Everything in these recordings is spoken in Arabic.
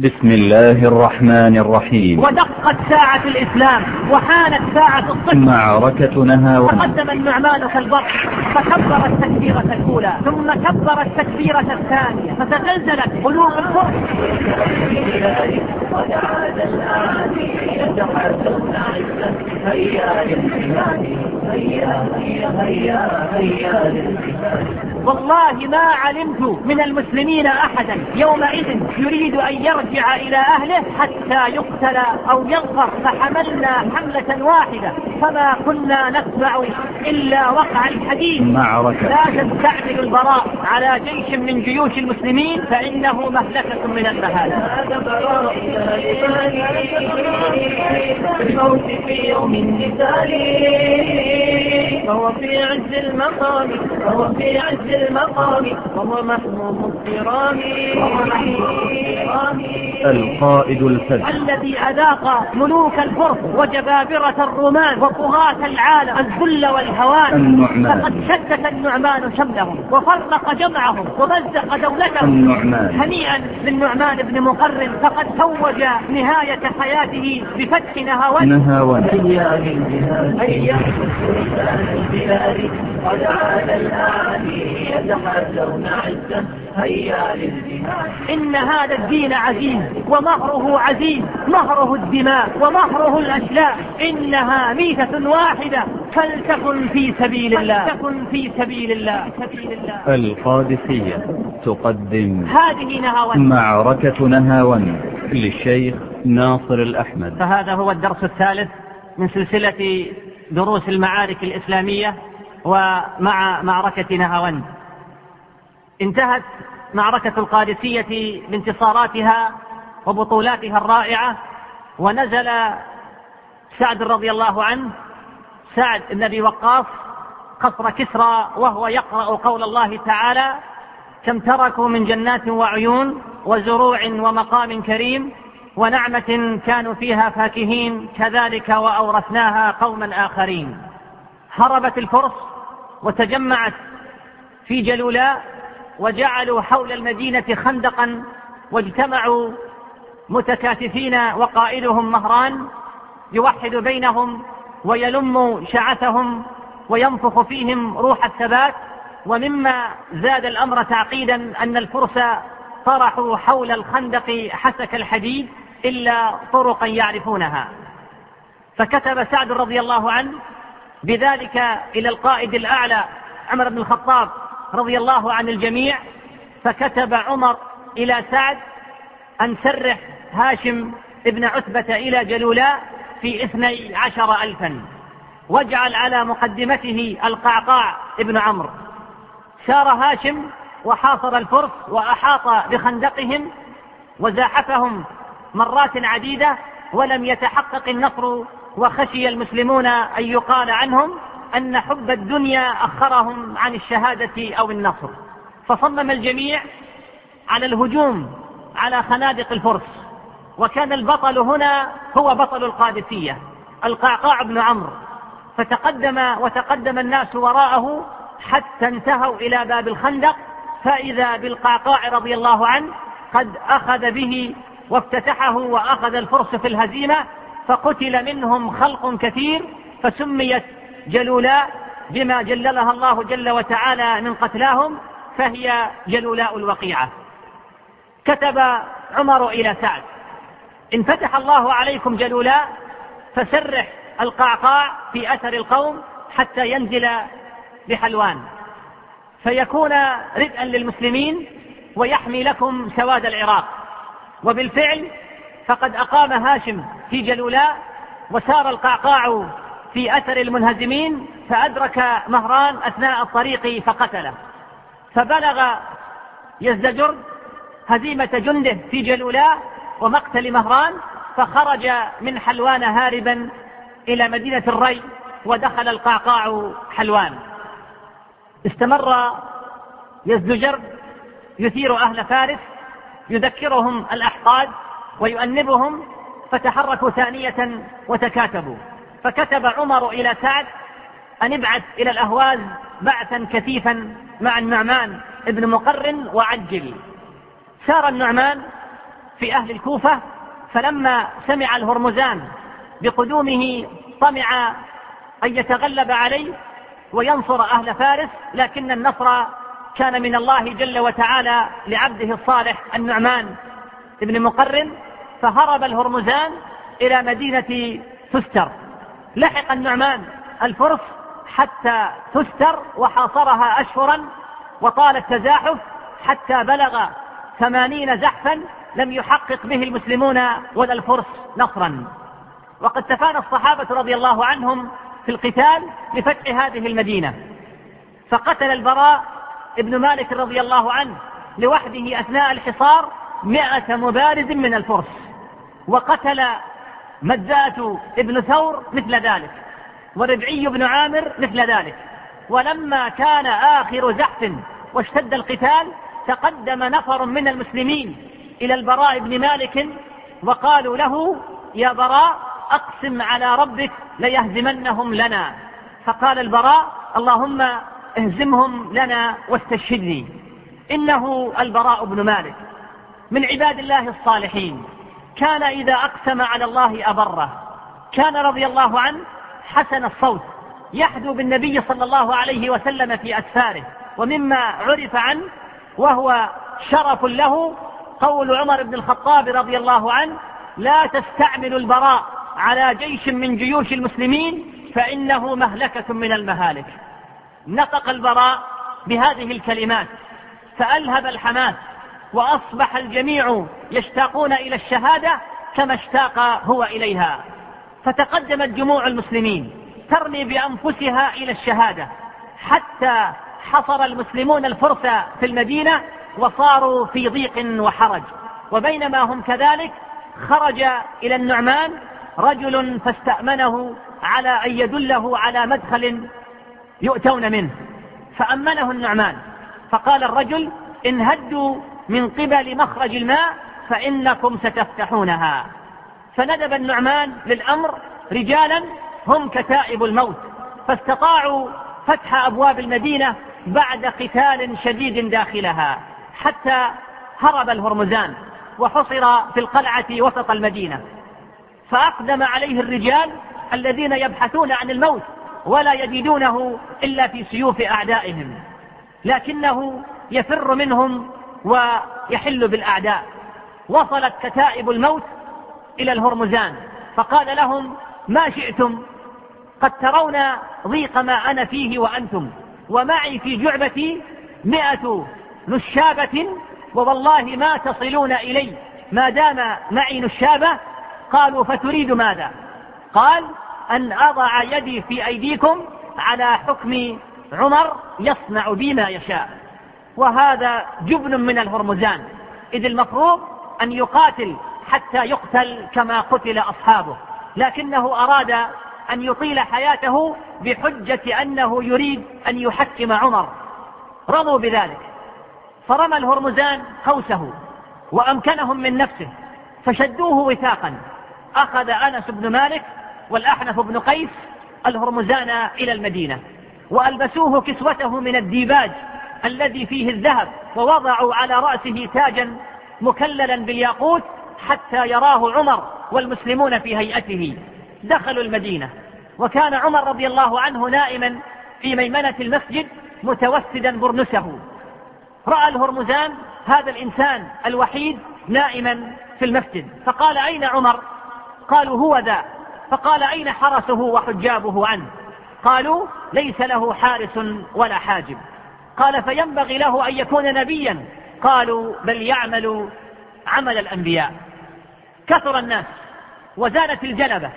بسم الله الرحمن الرحيم. ودقت ساعة الإسلام وحانت ساعة الصدق معركة نهى تقدم النعمان كالبر فكبر التكبيرة الأولى ثم كبر التكبيرة الثانية فتزلزلت قلوب الفرس هيا هيا هيا هيا والله ما علمت من المسلمين أحدا يومئذ يريد أن يرجع إلى أهله حتى يقتل أو يظفر فحملنا حملة واحدة. فما كنا نتبع إلا وقع الحديث. معركة. لا تستعمل البراء على جيش من جيوش المسلمين فإنه مهلكة من المهالك. هذا براء الموت في يوم النسال فهو في عز المقام فهو في عز المقام. وهو الكرام القائد الفذ الذي أذاق ملوك الفرس وجبابرة الرومان وطغاة العالم الذل والهوان. النعمان. فقد شتت النعمان شملهم وفرق جمعهم ومزق دولتهم. النعمان. هنيئا للنعمان بن مقرن فقد توج نهاية حياته بفتح نهاون نهاون هيا للجهاد هيا البلاد قد عاد الآن عزا هيا للجهاد إن هذا الدين عزيز ومهره عزيز مهره الدماء ومهره الأشلاء. إنها ميتة واحدة. فلتكن في سبيل الله. فلتكن في سبيل الله. سبيل الله القادسية تقدم هذه نهاون معركة نهاون للشيخ ناصر الأحمد. فهذا هو الدرس الثالث من سلسلة دروس المعارك الإسلامية. ومع معركة نهاون. انتهت معركة القادسية بانتصاراتها وبطولاتها الرائعة ونزل سعد رضي الله عنه سعد بن أبي وقاص قصر كسرى وهو يقرأ قول الله تعالى كم تركوا من جنات وعيون وزروع ومقام كريم ونعمة كانوا فيها فاكهين كذلك وأورثناها قوما آخرين. هربت الفرس وتجمعت في جلولاء وجعلوا حول المدينة خندقا واجتمعوا متكاتفين وقائدهم مهران يوحد بينهم ويلم شعثهم وينفخ فيهم روح الثبات ومما زاد الأمر تعقيدا أن الفرس طرحوا حول الخندق حسك الحديد إلا طرقا يعرفونها. فكتب سعد رضي الله عنه بذلك إلى القائد الأعلى عمر بن الخطاب رضي الله عن الجميع فكتب عمر إلى سعد أن سرح هاشم ابن عتبة إلى جلولاء في اثني عشر ألفا واجعل على مقدمته القعقاع ابن عمرو. سار هاشم وحاصر الفرس وأحاط بخندقهم وزاحفهم مرات عديدة ولم يتحقق النصر وخشي المسلمون أن يقال عنهم أن حب الدنيا أخرهم عن الشهادة أو النصر. فصمم الجميع على الهجوم على خنادق الفرس. وكان البطل هنا هو بطل القادسية القعقاع بن عمرو. فتقدم وتقدم الناس وراءه حتى انتهوا إلى باب الخندق. فإذا بالقعقاع رضي الله عنه قد أخذ به وافتتحه وأخذ الفرس في الهزيمة فقتل منهم خلق كثير فسميت جلولاء بما جللها الله جل وتعالى من قتلاهم فهي جلولاء الوقيعة. كتب عمر إلى سعد إن فتح الله عليكم جلولاء فسرح القعقاع في أثر القوم حتى ينزل بحلوان فيكون ردءا للمسلمين ويحمي لكم سواد العراق. وبالفعل فقد أقام هاشم في جلولاء وسار القعقاع في أثر المنهزمين فأدرك مهران أثناء الطريق فقتله. فبلغ يزدجر هزيمة جنده في جلولاء ومقتل مهران فخرج من حلوان هاربا إلى مدينة الري ودخل القعقاع حلوان. استمر يزدجر يثير أهل فارس يذكرهم الأحقاد ويؤنبهم فتحركوا ثانية وتكاتبوا. فكتب عمر إلى سعد أن ابعث إلى الأهواز بعثا كثيفا مع النعمان ابن مقرن وعجل. سار النعمان في أهل الكوفة فلما سمع الهرمزان بقدومه طمع أن يتغلب عليه وينصر أهل فارس لكن النصر كان من الله جل وتعالى لعبده الصالح النعمان بن مقرن فهرب الهرمزان إلى مدينة تستر. لحق النعمان الفرس حتى تستر وحاصرها أشهرا وطال التزاحف حتى بلغ ثمانين زحفا لم يحقق به المسلمون ولا الفرس نصرا. وقد تفانى الصحابة رضي الله عنهم في القتال لفتح هذه المدينة. فقتل البراء ابن مالك رضي الله عنه لوحده أثناء الحصار مئة مبارز من الفرس. وقتل مجاة ابن ثور مثل ذلك وربعي بن عامر مثل ذلك. ولما كان آخر زحف واشتد القتال تقدم نفر من المسلمين إلى البراء بن مالك وقالوا له يا براء أقسم على ربك ليهزمنهم لنا. فقال البراء اللهم اهزمهم لنا واستشهدني. إنه البراء بن مالك. من عباد الله الصالحين. كان إذا أقسم على الله أبره. كان رضي الله عنه حسن الصوت. يحدو بالنبي صلى الله عليه وسلم في أسفاره. ومما عرف عنه وهو شرف له قول عمر بن الخطاب رضي الله عنه لا تستعمل البراء على جيش من جيوش المسلمين فإنه مهلكة من المهالك. نطق البراء بهذه الكلمات فألهب الحماس وأصبح الجميع يشتاقون إلى الشهادة كما اشتاق هو إليها. فتقدمت جموع المسلمين ترمي بأنفسها إلى الشهادة. حتى حصر المسلمون الفرس في المدينة وصاروا في ضيق وحرج. وبينما هم كذلك خرج إلى النعمان رجل فاستأمنه على أن يدله على مدخل يؤتون منه. فأمنه النعمان. فقال الرجل إن هدوا من قبل مخرج الماء فإنكم ستفتحونها. فندب النعمان للأمر رجالا هم كتائب الموت. فاستطاعوا فتح أبواب المدينة بعد قتال شديد داخلها حتى هرب الهرمزان وحصر في القلعة وسط المدينة. فأقدم عليه الرجال الذين يبحثون عن الموت ولا يجدونه إلا في سيوف أعدائهم. لكنه يفر منهم ويحل بالأعداء. وصلت كتائب الموت إلى الهرمزان. فقال لهم ما شئتم؟ قد ترون ضيق ما أنا فيه وأنتم. ومعي في جعبتي مئة نشابة ووالله ما تصلون إلي. ما دام معي نشابة قالوا فتريد ماذا؟ قال أن أضع يدي في أيديكم على حكم عمر يصنع بي ما يشاء. وهذا جبن من الهرمزان. إذ المفروض أن يقاتل حتى يقتل كما قتل أصحابه. لكنه أراد أن يطيل حياته بحجة أنه يريد أن يحكم عمر. رضوا بذلك. فرمى الهرمزان قوسه وأمكنهم من نفسه فشدوه وثاقا. أخذ أنس بن مالك والأحنف بن قيس الهرمزان إلى المدينة وألبسوه كسوته من الديباج الذي فيه الذهب ووضعوا على رأسه تاجا مكللا بالياقوت حتى يراه عمر والمسلمون في هيئته. دخلوا المدينة. وكان عمر رضي الله عنه نائما في ميمنة المسجد متوسدا برنسه. رأى الهرمزان هذا الإنسان الوحيد نائما في المسجد. فقال أين عمر؟ قالوا هو ذا. فقال أين حرسه وحجابه عنه؟ قالوا ليس له حارس ولا حاجب. قال فينبغي له أن يكون نبيا. قالوا بل يعمل عمل الأنبياء. كثر الناس وزالت الجلبة.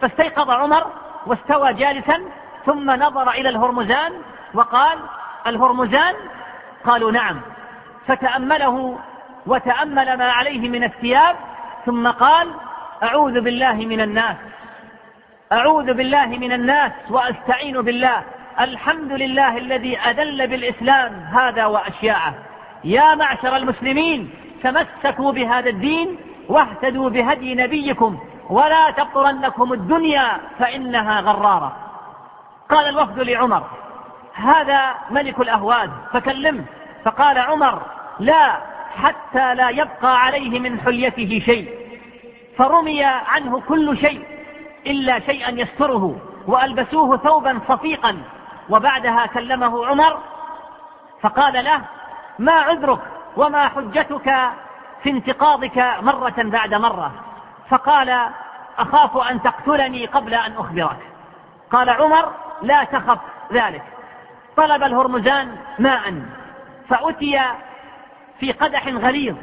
فاستيقظ عمر واستوى جالسا ثم نظر إلى الهرمزان وقال الهرمزان؟ قالوا نعم. فتأمله وتأمل ما عليه من الثياب ثم قال أعوذ بالله من الناس أعوذ بالله من الناس وأستعين بالله. الحمد لله الذي أدل بالإسلام هذا وأشياعه. يا معشر المسلمين تمسكوا بهذا الدين واهتدوا بهدي نبيكم ولا تبطرنكم الدنيا فإنها غرارة. قال الوفد لعمر هذا ملك الأهواز فكلمه فقال عمر لا حتى لا يبقى عليه من حليته شيء. فرمي عنه كل شيء إلا شيئا يستره وألبسوه ثوبا صفيقا. وبعدها كلمه عمر فقال له ما عذرك وما حجتك في انتقاضك مرة بعد مرة؟ فقال أخاف أن تقتلني قبل أن أخبرك. قال عمر لا تخف ذلك. طلب الهرمزان ماء فأتي في قدح غليظ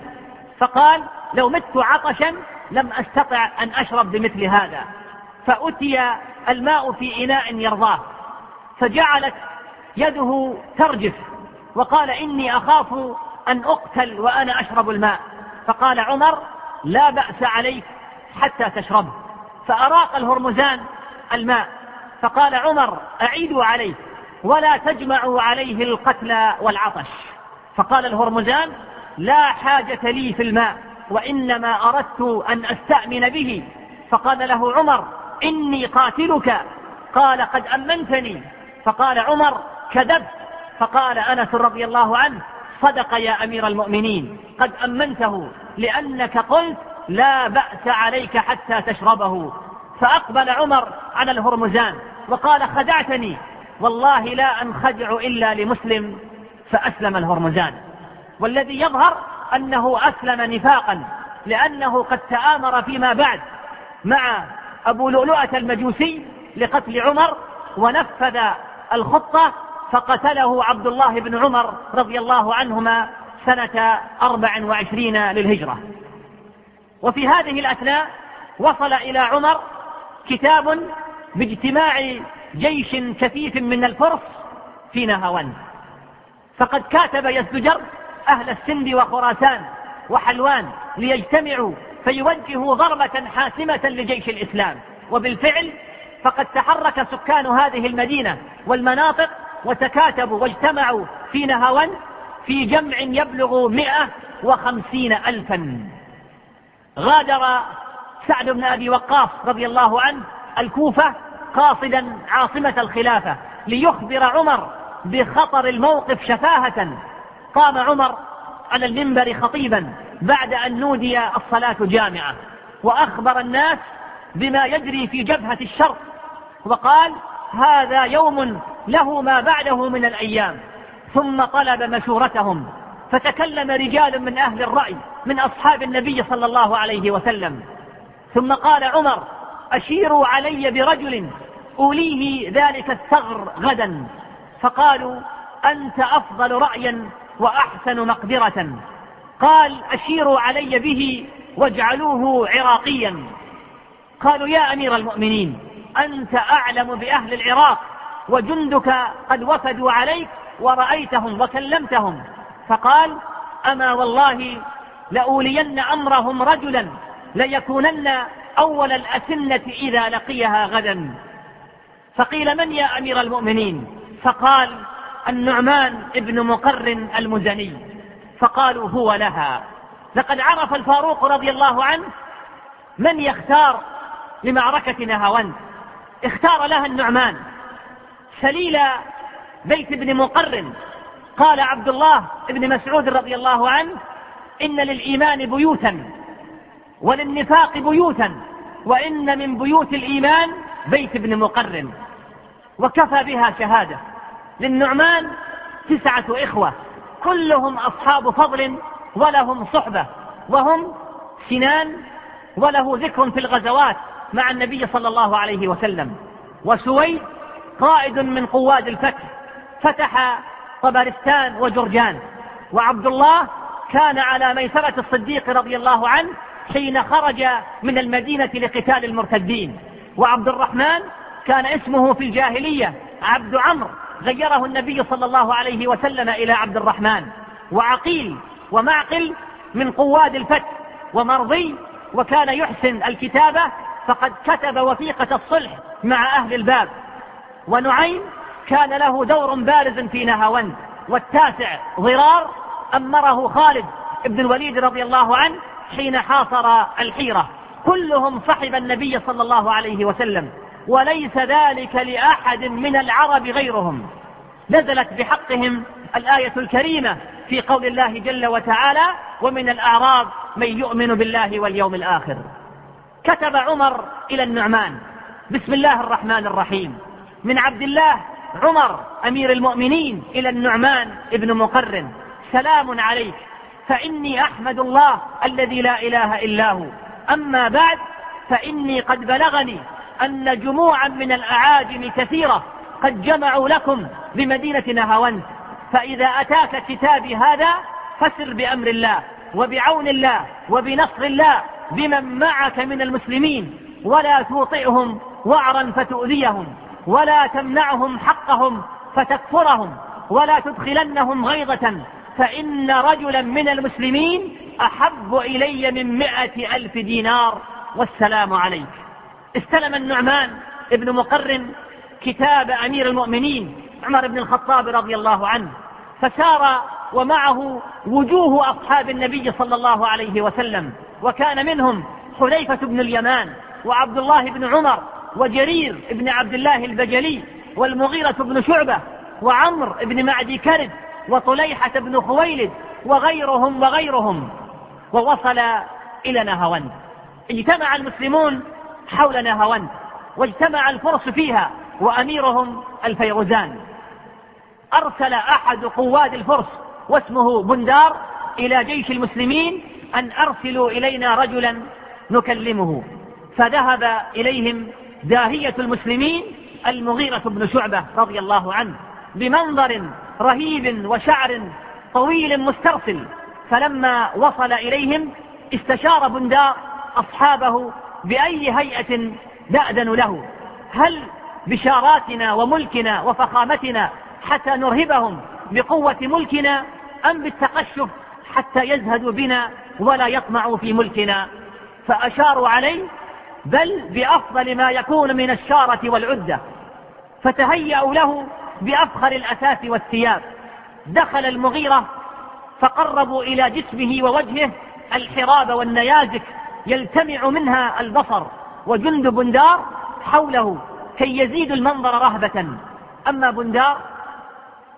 فقال لو مت عطشا لم أستطع أن أشرب بمثل هذا. فأتي الماء في إناء يرضاه. فجعلت يده ترجف وقال إني أخاف أن أقتل وأنا أشرب الماء. فقال عمر لا بأس عليك حتى تشربه فأراق الهرمزان الماء. فقال عمر أعيدوا عليه ولا تجمعوا عليه القتل والعطش. فقال الهرمزان لا حاجة لي في الماء وإنما أردت أن أستأمن به. فقال له عمر إني قاتلك. قال قد أمنتني. فقال عمر كذبت. فقال أنس رضي الله عنه صدق يا أمير المؤمنين قد أمنته لأنك قلت لا بأس عليك حتى تشربه. فأقبل عمر على الهرمزان وقال خدعتني. والله لا أنخدع إلا لمسلم. فأسلم الهرمزان. والذي يظهر أنه أسلم نفاقا لأنه قد تآمر فيما بعد مع أبو لؤلؤة المجوسي لقتل عمر ونفذ الخطة فقتله عبد الله بن عمر رضي الله عنهما سنة أربع وعشرين للهجرة. وفي هذه الأثناء وصل إلى عمر كتاب باجتماع جيش كثيف من الفرس في نهاوند فقد كاتب يزدجر أهل السند وخراسان وحلوان ليجتمعوا فيوجهوا ضربة حاسمة لجيش الإسلام. وبالفعل فقد تحرك سكان هذه المدينة والمناطق وتكاتبوا واجتمعوا في نهاوند في جمع يبلغ مئة وخمسين ألفا. غادر سعد بن أبي وقاص رضي الله عنه الكوفة قاصدا عاصمة الخلافة ليخبر عمر بخطر الموقف شفاهة. قام عمر على المنبر خطيبا بعد أن نودي الصلاة جامعة وأخبر الناس بما يجري في جبهة الشرق وقال هذا يوم له ما بعده من الأيام. ثم طلب مشورتهم. فتكلم رجال من أهل الرأي من أصحاب النبي صلى الله عليه وسلم. ثم قال عمر أشيروا علي برجل أوليه ذلك الثغر غدا. فقالوا أنت أفضل رأيا وأحسن مقدرة. قال أشيروا علي به واجعلوه عراقيا. قالوا يا أمير المؤمنين أنت أعلم بأهل العراق وجندك قد وفدوا عليك ورأيتهم وكلمتهم. فقال أما والله لأولين أمرهم رجلا ليكونن أول الأسنة إذا لقيها غدا. فقيل من يا أمير المؤمنين؟ فقال النعمان ابن مقر المزني. فقالوا هو لها. لقد عرف الفاروق رضي الله عنه من يختار لمعركة نهاوند اختار لها النعمان. سليل بيت ابن مقرن قال عبد الله بن مسعود رضي الله عنه إن للإيمان بيوتا وللنفاق بيوتا وإن من بيوت الإيمان بيت ابن مقرن وكفى بها شهادة للنعمان تسعة إخوة كلهم أصحاب فضل ولهم صحبة وهم سنان وله ذكر في الغزوات. مع النبي صلى الله عليه وسلم. وسويد قائد من قواد الفتح. فتح طبرستان وجرجان. وعبد الله كان على ميسرة الصديق رضي الله عنه حين خرج من المدينة لقتال المرتدين. وعبد الرحمن كان اسمه في الجاهلية عبد عمرو. غيره النبي صلى الله عليه وسلم إلى عبد الرحمن وعقيل ومعقل من قواد الفتح. ومرضي وكان يحسن الكتابة فقد كتب وثيقة الصلح مع أهل الباب. ونعيم كان له دور بارز في نهاوند. والتاسع ضرار أمره خالد بن الوليد رضي الله عنه حين حاصر الحيرة. كلهم صحب النبي صلى الله عليه وسلم. وليس ذلك لأحد من العرب غيرهم. نزلت بحقهم الآية الكريمة في قول الله جل وتعالى ومن الأعراب من يؤمن بالله واليوم الآخر. كتب عمر إلى النعمان. بسم الله الرحمن الرحيم. من عبد الله عمر أمير المؤمنين إلى النعمان ابن مقرن. سلام عليك. فإني أحمد الله الذي لا إله إلا هو. أما بعد فإني قد بلغني أن جموعا من الأعاجم كثيرة قد جمعوا لكم بمدينة نهاوند. فإذا أتاك كتابي هذا فسر بأمر الله وبعون الله وبنصر الله بمن معك من المسلمين ولا توطئهم وعرا فتؤذيهم ولا تمنعهم حقهم فتكفرهم ولا تدخلنهم غيظة فإن رجلا من المسلمين أحب إلي من مائة ألف دينار والسلام عليك. استلم النعمان ابن مقرن كتاب أمير المؤمنين عمر بن الخطاب رضي الله عنه فسار ومعه وجوه أصحاب النبي صلى الله عليه وسلم. وكان منهم حذيفة بن اليمان وعبد الله بن عمر وجرير بن عبد الله البجلي والمغيرة بن شعبة وعمر بن معدي كرد وطليحة بن خويلد وغيرهم وغيرهم. ووصل إلى نهاوند. اجتمع المسلمون حول نهاوند. واجتمع الفرس فيها وأميرهم الفيروزان. أرسل أحد قواد الفرس واسمه بندار إلى جيش المسلمين أن أرسلوا إلينا رجلا نكلمه. فذهب إليهم داهية المسلمين المغيرة بن شعبة رضي الله عنه بمنظر رهيب وشعر طويل مسترسل. فلما وصل إليهم استشار بندار أصحابه بأي هيئة نأذن له. هل بشاراتنا وملكنا وفخامتنا حتى نرهبهم بقوة ملكنا أم بالتقشف حتى يزهدوا بنا ولا يطمعوا في ملكنا. فأشاروا عليه بل بأفضل ما يكون من الشارة والعدة. فتهيأوا له بأفخر الأثاث والثياب. دخل المغيرة فقربوا إلى جسمه ووجهه الحراب والنيازك يلتمع منها البصر وجند بندار حوله كي يزيد المنظر رهبة. أما بندار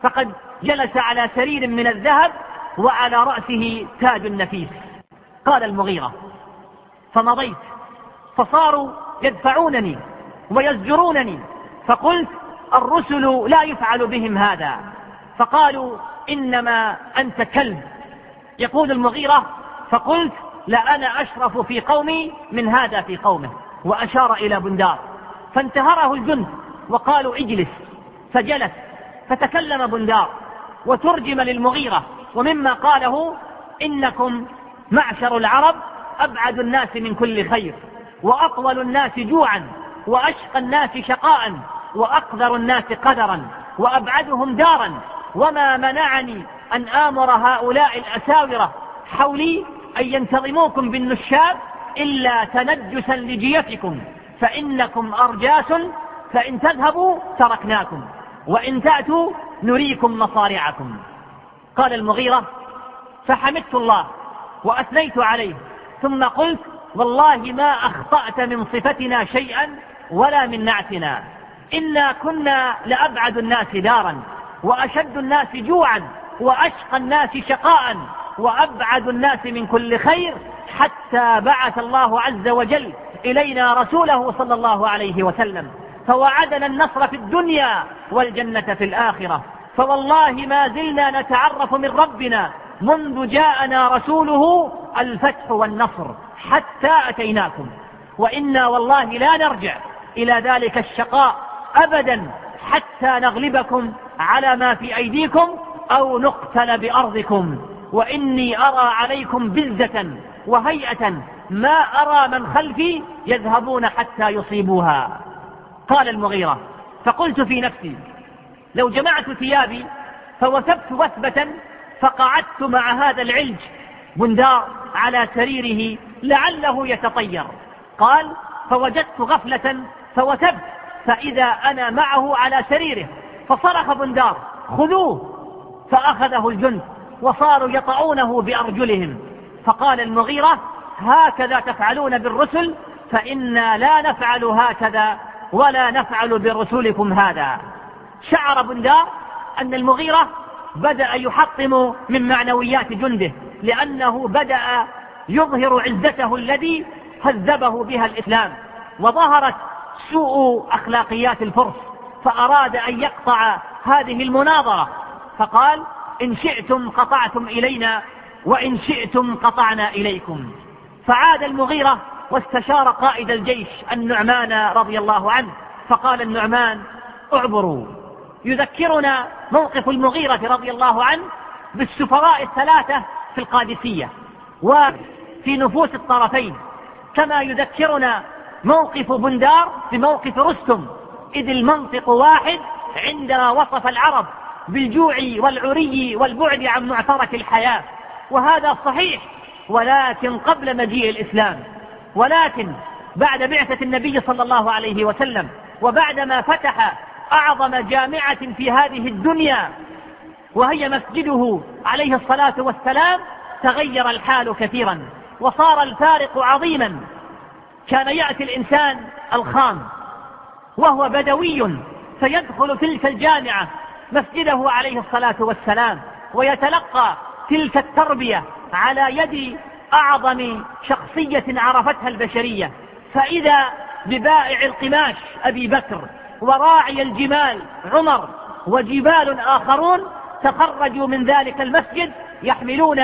فقد جلس على سرير من الذهب وعلى رأسه تاج النفيس. قال المغيرة فمضيت فصاروا يدفعونني ويزجرونني فقلت الرسل لا يفعل بهم هذا. فقالوا إنما أنت كلب. يقول المغيرة فقلت لأنا أشرف في قومي من هذا في قومه. وأشار إلى بندار. فانتهره الجند وقالوا اجلس. فجلس فتكلم بندار. وترجم للمغيرة ومما قاله إنكم معشر العرب أبعد الناس من كل خير وأطول الناس جوعا وأشقى الناس شقاء وأقدر الناس قدرا وأبعدهم دارا وما منعني أن آمر هؤلاء الأساورة حولي أن ينتظموكم بالنشاب إلا تنجسا لجيتكم فإنكم أرجاس فإن تذهبوا تركناكم وإن تأتوا نريكم مصارعكم. قال المغيرة فحمدت الله وأثنيت عليه ثم قلت والله ما أخطأت من صفتنا شيئا ولا من نعتنا إنا كنا لأبعد الناس دارا وأشد الناس جوعا وأشقى الناس شقاء وأبعد الناس من كل خير حتى بعث الله عز وجل إلينا رسوله صلى الله عليه وسلم فوعدنا النصر في الدنيا والجنة في الآخرة. فوالله ما زلنا نتعرف من ربنا منذ جاءنا رسوله الفتح والنصر حتى أتيناكم. وإنا والله لا نرجع إلى ذلك الشقاء أبدا حتى نغلبكم على ما في أيديكم أو نقتل بأرضكم. وإني أرى عليكم بزة وهيئة ما أرى من خلفي يذهبون حتى يصيبوها. قال المغيرة فقلت في نفسي لو جمعت ثيابي فوثبت وثبة فقعدت مع هذا العلج بندار على سريره لعله يتطير. قال فوجدت غفلة فوثبت فإذا أنا معه على سريره. فصرخ بندار خذوه! فأخذه الجند وصاروا يطعونه بأرجلهم. فقال المغيرة هكذا تفعلون بالرسل فإنا لا نفعل هكذا ولا نفعل برسولكم هذا. شعر بندار أن المغيرة بدأ يحطم من معنويات جنده لأنه بدأ يظهر عزته الذي هذبه بها الإسلام وظهرت سوء أخلاقيات الفرس فأراد أن يقطع هذه المناظرة فقال إن شئتم قطعتم إلينا وإن شئتم قطعنا إليكم. فعاد المغيرة واستشار قائد الجيش النعمان رضي الله عنه فقال النعمان اعبروا. يذكرنا موقف المغيرة رضي الله عنه بالسفراء الثلاثة في القادسية وفي نفوس الطرفين. كما يذكرنا موقف بندار بموقف رستم إذ المنطق واحد عندما وصف العرب بالجوع والعري والبعد عن معترك الحياة. وهذا صحيح ولكن قبل مجيء الإسلام. ولكن بعد بعثة النبي صلى الله عليه وسلم وبعدما فتح أعظم جامعة في هذه الدنيا وهي مسجده عليه الصلاة والسلام تغير الحال كثيرا وصار الفارق عظيما. كان يأتي الإنسان الخام وهو بدوي فيدخل تلك الجامعة مسجده عليه الصلاة والسلام ويتلقى تلك التربية على يد أعظم شخصية عرفتها البشرية. فإذا ببائع القماش أبي بكر وراعي الجمال عمر وجبال آخرون تخرجوا من ذلك المسجد يحملون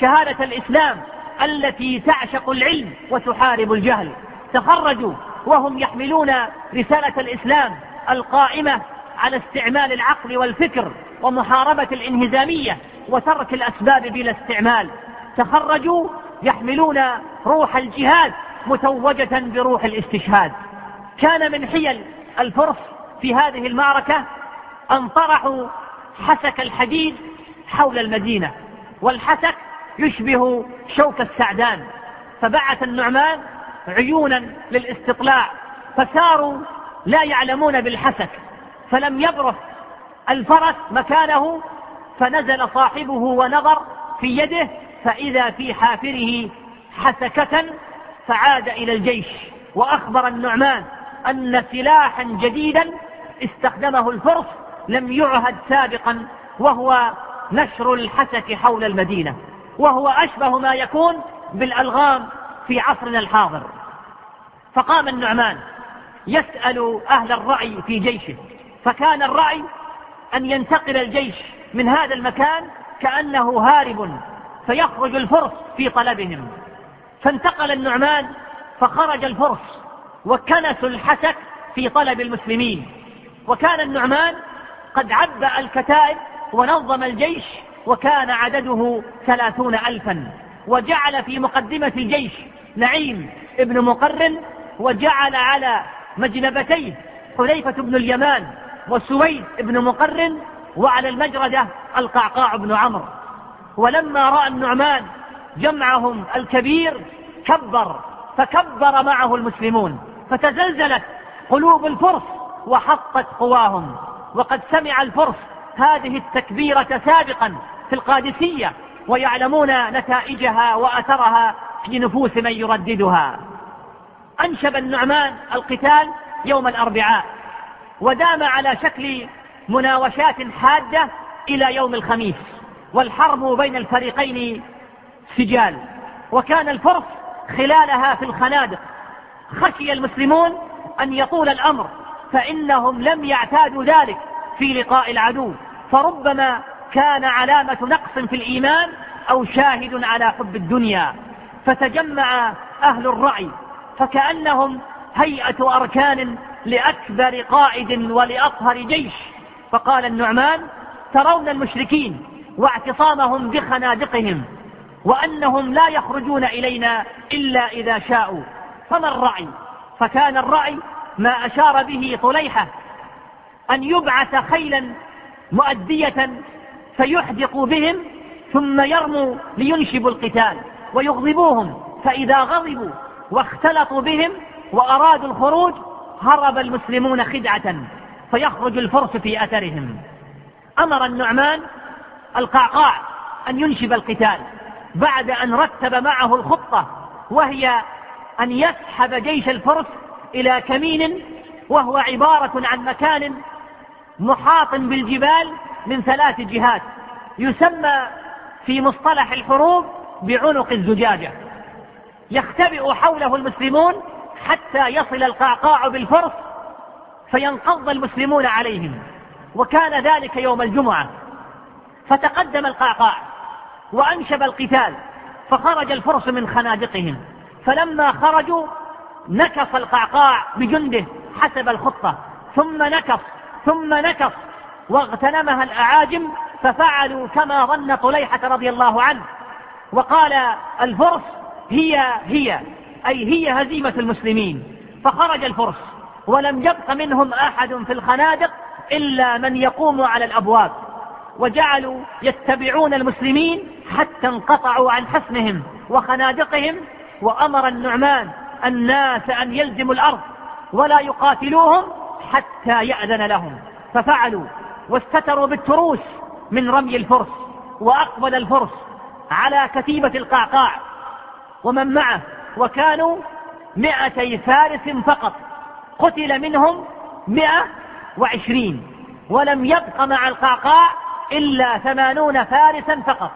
شهادة الإسلام التي تعشق العلم وتحارب الجهل. تخرجوا وهم يحملون رسالة الإسلام القائمة على استعمال العقل والفكر ومحاربة الانهزامية وترك الأسباب بلا استعمال. تخرجوا يحملون روح الجهاد متوجة بروح الاستشهاد. كان من حيل الفرس في هذه المعركة أن طرحوا حسك الحديد حول المدينة والحسك يشبه شوك السعدان. فبعث النعمان عيونا للاستطلاع فساروا لا يعلمون بالحسك فلم يبرث الفرس مكانه فنزل صاحبه ونظر في يده فإذا في حافره حسكة فعاد إلى الجيش وأخبر النعمان أن سلاحا جديدا استخدمه الفرس لم يعهد سابقا وهو نشر الحسك حول المدينة وهو أشبه ما يكون بالألغام في عصرنا الحاضر. فقام النعمان يسأل أهل الرأي في جيشه فكان الرأي أن ينتقل الجيش من هذا المكان كأنه هارب فيخرج الفرس في طلبهم. فانتقل النعمان فخرج الفرس وكنسوا الحسك في طلب المسلمين. وكان النعمان قد عبأ الكتائب ونظم الجيش وكان عدده ثلاثون ألفا. وجعل في مقدمة الجيش نعيم ابن مقرن وجعل على مجنبتيه حذيفة بن اليمان وسويد بن مقرن وعلى المجردة القعقاع بن عمرو. ولما رأى النعمان جمعهم الكبير كبر فكبر معه المسلمون. فتزلزلت قلوب الفرس وحطت قواهم. وقد سمع الفرس هذه التكبيرة سابقا في القادسية ويعلمون نتائجها وأثرها في نفوس من يرددها. أنشب النعمان القتال يوم الأربعاء ودام على شكل مناوشات حادة إلى يوم الخميس والحرب بين الفريقين سجال. وكان الفرس خلالها في الخنادق خشي المسلمون أن يطول الأمر فإنهم لم يعتادوا ذلك في لقاء العدو. فربما كان علامة نقص في الإيمان أو شاهد على حب الدنيا. فتجمع أهل الرأي فكأنهم هيئة أركان لأكبر قائد ولأطهر جيش. فقال النعمان ترون المشركين واعتصامهم بخنادقهم وأنهم لا يخرجون إلينا إلا إذا شاءوا. فما الرأي؟ فكان الرأي ما أشار به طليحة أن يبعث خيلا مؤدية فيحدق بهم ثم يرموا لينشبوا القتال ويغضبوهم فإذا غضبوا واختلطوا بهم وأرادوا الخروج هرب المسلمون خدعة فيخرج الفرس في أثرهم. أمر النعمان القعقاع أن ينشب القتال بعد أن رتب معه الخطة وهي أن يسحب جيش الفرس إلى كمين وهو عبارة عن مكان محاط بالجبال من ثلاث جهات يسمى في مصطلح الحروب بعنق الزجاجة. يختبئ حوله المسلمون حتى يصل القعقاع بالفرس فينقض المسلمون عليهم وكان ذلك يوم الجمعة. فتقدم القعقاع وأنشب القتال فخرج الفرس من خنادقهم فلما خرجوا نكص القعقاع بجنده حسب الخطة. ثم نكص ثم نكص واغتنمها الأعاجم ففعلوا كما ظن طليحة رضي الله عنه. وقال الفرس هي هي أي هي هزيمة المسلمين. فخرج الفرس ولم يبق منهم أحد في الخنادق إلا من يقوم على الأبواب. وجعلوا يتبعون المسلمين حتى انقطعوا عن حصنهم وخنادقهم وأمر النعمان الناس أن يلزموا الأرض ولا يقاتلوهم حتى يأذن لهم. ففعلوا واستتروا بالتروس من رمي الفرس وأقبل الفرس على كتيبة القعقاع ومن معه وكانوا مئتي فارس فقط قتل منهم مئة وعشرين ولم يبق مع القعقاع إلا ثمانون فارسا فقط.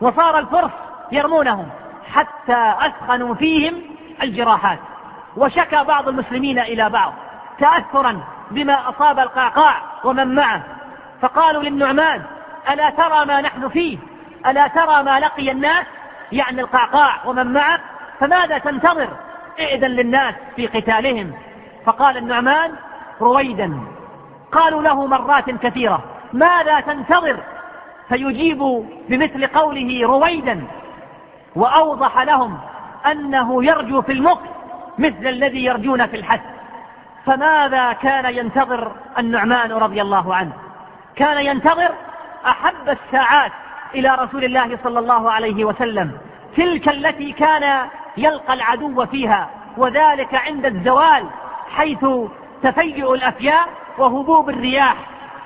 وصار الفرس يرمونهم. حتى أثخنوا فيهم الجراحات. وشكى بعض المسلمين إلى بعض تأثرا بما أصاب القعقاع ومن معه. فقالوا للنعمان ألا ترى ما نحن فيه؟ ألا ترى ما لقي الناس؟ يعني القعقاع ومن معه؟ فماذا تنتظر؟ ائذن للناس في قتالهم. فقال النعمان رويدا قالوا له مرات كثيرة ماذا تنتظر؟ فيجيب بمثل قوله رويدا وأوضح لهم أنه يرجو في المقت مثل الذي يرجون في الحث فماذا كان ينتظر النعمان رضي الله عنه؟ كان ينتظر أحب الساعات إلى رسول الله صلى الله عليه وسلم تلك التي كان يلقى العدو فيها وذلك عند الزوال حيث تفيؤ الأفياء وهبوب الرياح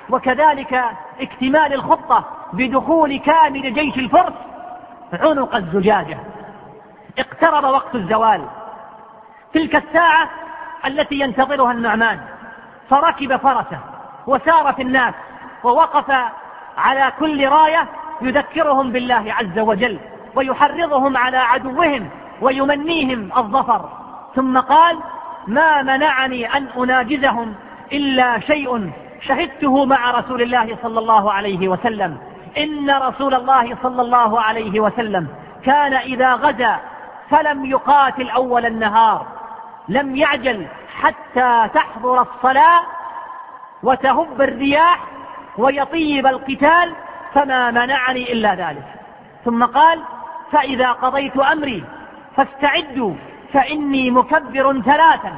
وكذلك اكتمال الخطة بدخول كامل جيش الفرس عنق الزجاجة. اقترب وقت الزوال. تلك الساعة التي ينتظرها النعمان. فركب فرسه وسار في الناس ووقف على كل راية يذكرهم بالله عز وجل ويحرضهم على عدوهم ويمنيهم الظفر. ثم قال ما منعني أن أناجزهم إلا شيء شهدته مع رسول الله صلى الله عليه وسلم. إن رسول الله صلى الله عليه وسلم كان إذا غزا فلم يقاتل أول النهار لم يعجل حتى تحضر الصلاة وتهب الرياح ويطيب القتال فما منعني إلا ذلك. ثم قال فإذا قضيت أمري فاستعدوا فإني مكبر ثلاثا.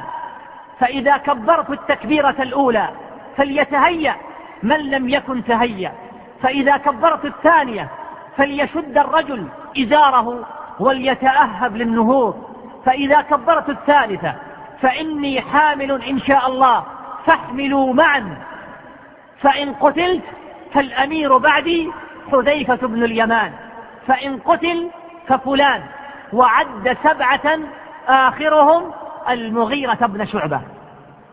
فإذا كبرت التكبيرة الأولى فليتهيأ من لم يكن تهيأ. فإذا كبرت الثانية فليشد الرجل إزاره وليتأهب للنهوض. فإذا كبرت الثالثة فإني حامل إن شاء الله فاحملوا معا. فإن قتلت فالأمير بعدي حذيفة بن اليمان فإن قتل ففلان. وعد سبعة آخرهم المغيرة بن شعبة.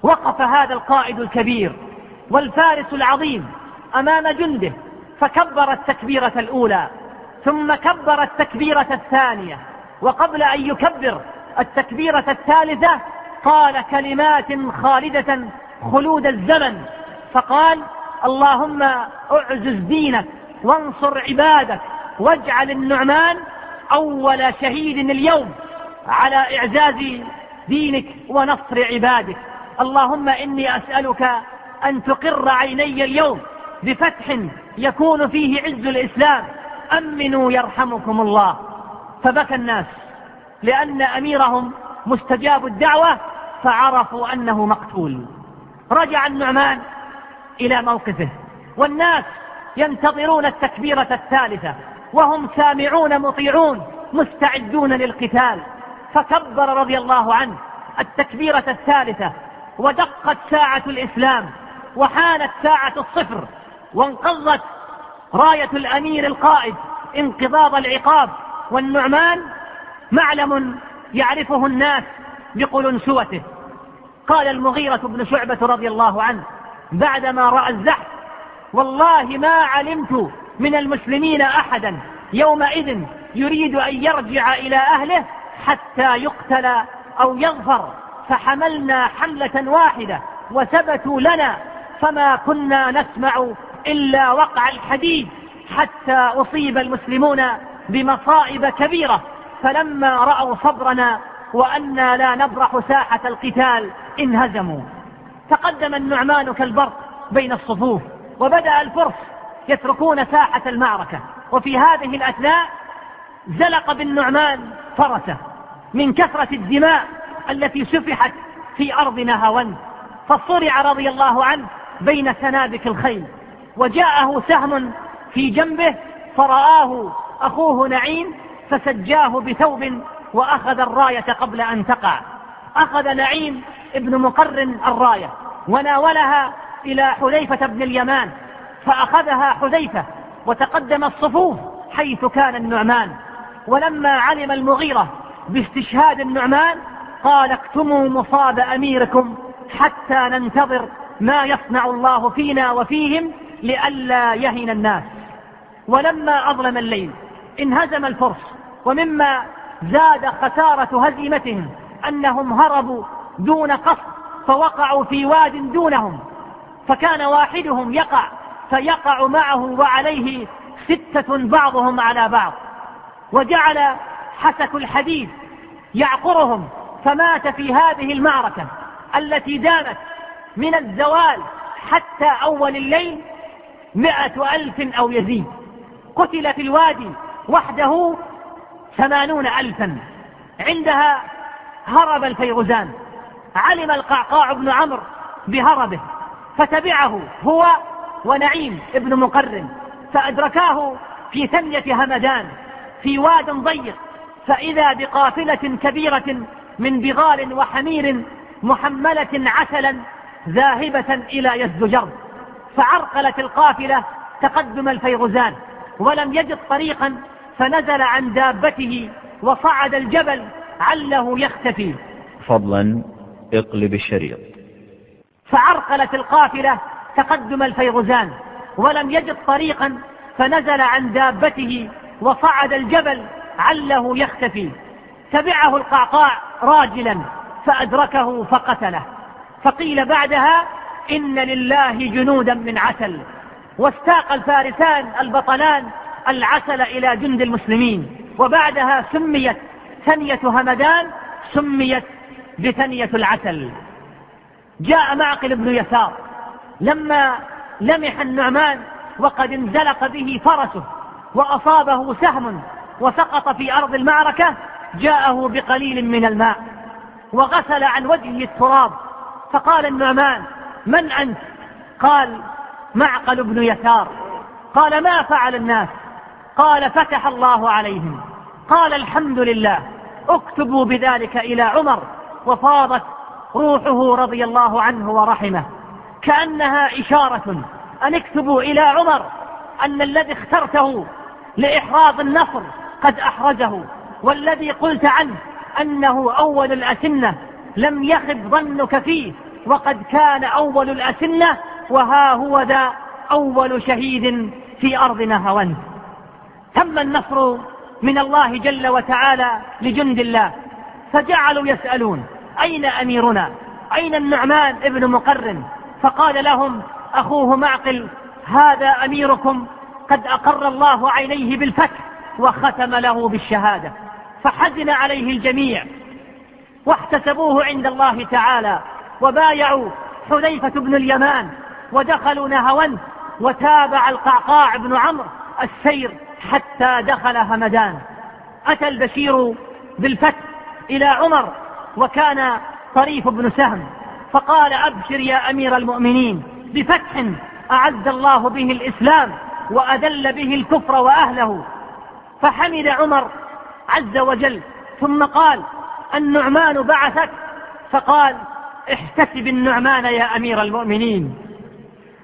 وقف هذا القائد الكبير والفارس العظيم أمام جنده. فكبر التكبيرة الأولى ثم كبر التكبيرة الثانية وقبل أن يكبر التكبيرة الثالثة قال كلمات خالدة خلود الزمن فقال اللهم أعزز دينك وانصر عبادك واجعل النعمان أول شهيد اليوم على إعزاز دينك ونصر عبادك. اللهم إني أسألك أن تقر عيني اليوم بفتح يكون فيه عز الإسلام. أمنوا يرحمكم الله. فبكى الناس. لأن أميرهم مستجاب الدعوة فعرفوا أنه مقتول. رجع النعمان إلى موقفه. والناس ينتظرون التكبيرة الثالثة وهم سامعون مطيعون مستعدون للقتال. فكبر رضي الله عنه التكبيرة الثالثة ودقت ساعة الإسلام وحانت ساعة الصفر. وانقضت راية الأمير القائد انقضاض العقاب. والنعمان معلم يعرفه الناس بقلنسوته قال المغيرة بن شعبة رضي الله عنه بعدما رأى الزحف والله ما علمت من المسلمين أحدا يومئذ يريد أن يرجع إلى أهله حتى يقتل أو يغفر. فحملنا حملة واحدة وثبتوا لنا فما كنا نسمع إلا وقع الحديد حتى أصيب المسلمون بمصائب كبيرة. فلما رأوا صبرنا وأنا لا نبرح ساحة القتال انهزموا. تقدم النعمان كالبرق بين الصفوف وبدأ الفرس يتركون ساحة المعركة. وفي هذه الأثناء زلق بالنعمان فرسه من كثرة الدماء التي سفحت في أرض نهاوند فصرع رضي الله عنه بين سنابك الخيل. وجاءه سهم في جنبه فرآه أخوه نعيم فسجاه بثوب وأخذ الراية قبل أن تقع. أخذ نعيم ابن مقرن الراية وناولها إلى حذيفة بن اليمان فأخذها حذيفة وتقدم الصفوف حيث كان النعمان. ولما علم المغيرة باستشهاد النعمان قال اكتموا مصاب أميركم حتى ننتظر ما يصنع الله فينا وفيهم لئلا يهن الناس. ولما أظلم الليل انهزم الفرس ومما زاد خسارة هزيمتهم أنهم هربوا دون قصد فوقعوا في واد دونهم. فكان واحدهم يقع فيقع معه وعليه ستة بعضهم على بعض. وجعل حسك الحديد يعقرهم فمات في هذه المعركة التي دامت من الزوال حتى أول الليل مئة ألف أو يزيد. قتل في الوادي وحده ثمانون ألفا. عندها هرب الفيروزان. علم القعقاع بن عمرو بهربه. فتبعه هو ونعيم ابن مقرن فأدركاه في ثنية همدان في واد ضيق. فإذا بقافلة كبيرة من بغال وحمير محملة عسلا ذاهبة إلى يزدجر فعرقلت القافلة تقدم الفيروزان ولم يجد طريقا فنزل عن دابته وصعد الجبل عله يختفي. فضلا اقلب الشريط. فعرقلت القافلة تقدم الفيروزان ولم يجد طريقا فنزل عن دابته وصعد الجبل عله يختفي. تبعه القعقاع راجلا فأدركه فقتله. فقيل بعدها إن لله جنودا من عسل واستاق الفارسان البطلان العسل إلى جند المسلمين وبعدها سميت ثنية همدان سميت بثنية العسل. جاء معقل بن يسار لما لمح النعمان وقد انزلق به فرسه وأصابه سهم وسقط في أرض المعركة جاءه بقليل من الماء وغسل عن وجهه التراب فقال النعمان من أنت؟ قال معقل بن يسار. قال ما فعل الناس؟ قال فتح الله عليهم. قال الحمد لله اكتبوا بذلك إلى عمر وفاضت روحه رضي الله عنه ورحمه. كأنها إشارة أن اكتبوا إلى عمر أن الذي اخترته لإحراض النصر قد أحرجه والذي قلت عنه أنه أول الأسنة لم يخب ظنك فيه. وقد كان أول الأسنة وها هو ذا أول شهيد في أرض نهوند تم النصر من الله جل وتعالى لجند الله فجعلوا يسألون أين أميرنا؟ أين النعمان ابن مقرن؟ فقال لهم أخوه معقل هذا أميركم قد أقر الله عينيه بالفتح وختم له بالشهادة فحزن عليه الجميع واحتسبوه عند الله تعالى. وبايعوا حذيفة بن اليمان ودخلوا نهوند وتابع القعقاع بن عمرو السير حتى دخل همدان. أتى البشير بالفتح إلى عمر وكان طريف بن سهم فقال أبشر يا أمير المؤمنين بفتح أعز الله به الإسلام وأذل به الكفر وأهله. فحمد عمر عز وجل ثم قال النعمان بعثك؟ فقال احتسب النعمان يا أمير المؤمنين.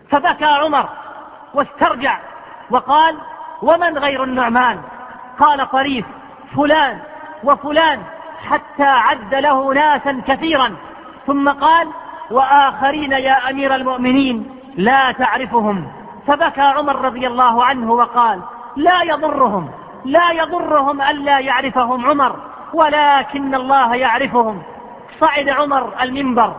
فبكى عمر واسترجع وقال ومن غير النعمان؟ قال طريف فلان وفلان حتى عد له ناسا كثيرا. ثم قال وآخرين يا أمير المؤمنين لا تعرفهم. فبكى عمر رضي الله عنه وقال لا يضرهم لا يضرهم ألا يعرفهم عمر ولكن الله يعرفهم. صعد عمر المنبر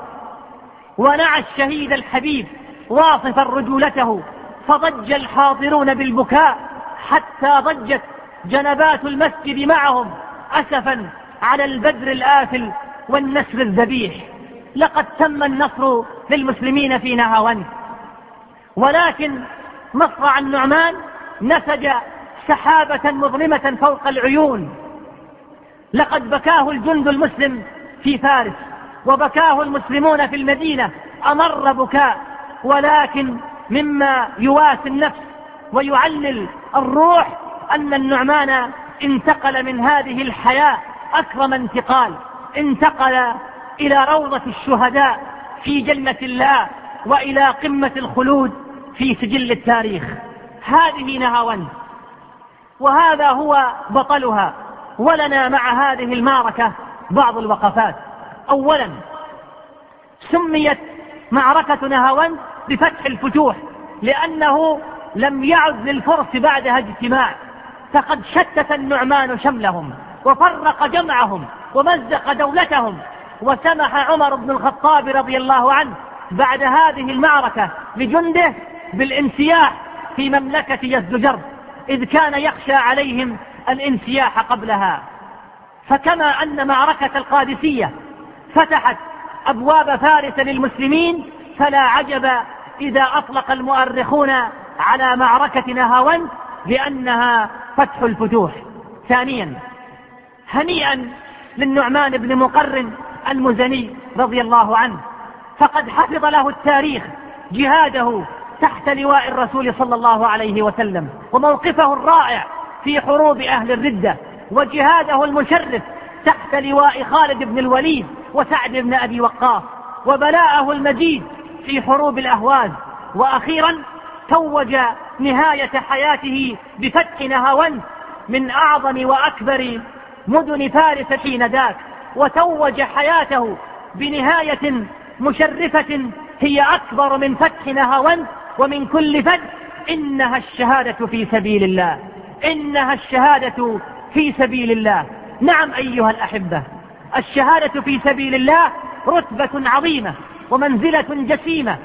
ونعى الشهيد الحبيب واصفا رجولته فضج الحاضرون بالبكاء حتى ضجت جنبات المسجد معهم أسفا على البدر الآفل والنسر الذبيح. لقد تم النصر للمسلمين في نهاوند ولكن مصرع النعمان نسج سحابة مظلمة فوق العيون. لقد بكاه الجند المسلم في فارس وبكاه المسلمون في المدينة أمر بكاء ولكن مما يواسي النفس ويعلل الروح أن النعمان انتقل من هذه الحياة أكرم انتقال انتقل إلى روضة الشهداء في جنة الله وإلى قمة الخلود في سجل التاريخ. هذه نهاوند وهذا هو بطلها ولنا مع هذه المعركة بعض الوقفات. أولا سميت معركة نهاوند بفتح الفتوح لأنه لم يعد للفرس بعدها اجتماع. فقد شتت النعمان شملهم وفرق جمعهم ومزق دولتهم وسمح عمر بن الخطاب رضي الله عنه بعد هذه المعركة لجنده بالانسياح في مملكة يزدجر إذ كان يخشى عليهم الانسياح قبلها. فكما أن معركة القادسية فتحت أبواب فارس للمسلمين فلا عجب إذا أطلق المؤرخون على معركة نهاوند لأنها فتح الفتوح. ثانيا هنيئا للنعمان بن مقرن المزني رضي الله عنه فقد حفظ له التاريخ جهاده تحت لواء الرسول صلى الله عليه وسلم وموقفه الرائع في حروب أهل الردة. وجهاده المشرف تحت لواء خالد بن الوليد وسعد بن أبي وقاص وبلاءه المجيد في حروب الأهواز. وأخيرا توج نهاية حياته بفتح نهاوند من أعظم وأكبر مدن فارس حين ذاك وتوج حياته بنهاية مشرفة هي أكبر من فتح نهاوند ومن كل فتح. إنها الشهادة في سبيل الله. إنها الشهادة في سبيل الله. نعم أيها الأحبة الشهادة في سبيل الله رتبة عظيمة ومنزلة جسيمة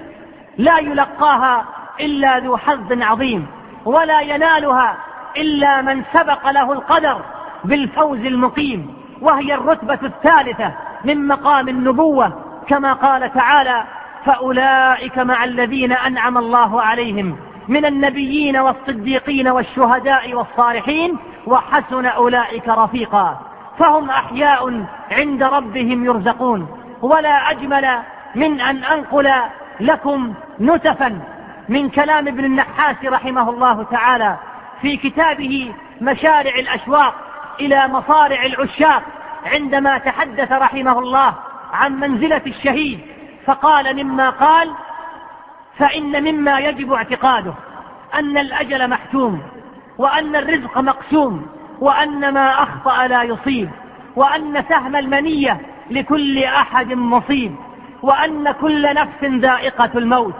لا يلقاها إلا ذو حظ عظيم ولا ينالها إلا من سبق له القدر بالفوز المقيم وهي الرتبة الثالثة من مقام النبوة كما قال تعالى فأولئك مع الذين أنعم الله عليهم من النبيين والصديقين والشهداء والصالحين وحسن أولئك رفيقا. فهم أحياء عند ربهم يرزقون. ولا أجمل من أن أنقل لكم نتفا من كلام ابن النحاس رحمه الله تعالى في كتابه مشارع الأشواق إلى مصارع العشاق عندما تحدث رحمه الله عن منزلة الشهيد. فقال مما قال فإن مما يجب اعتقاده أن الأجل محتوم وأن الرزق مقسوم وأن ما أخطأ لا يصيب وأن سهم المنية لكل أحد مصيب وأن كل نفس ذائقة الموت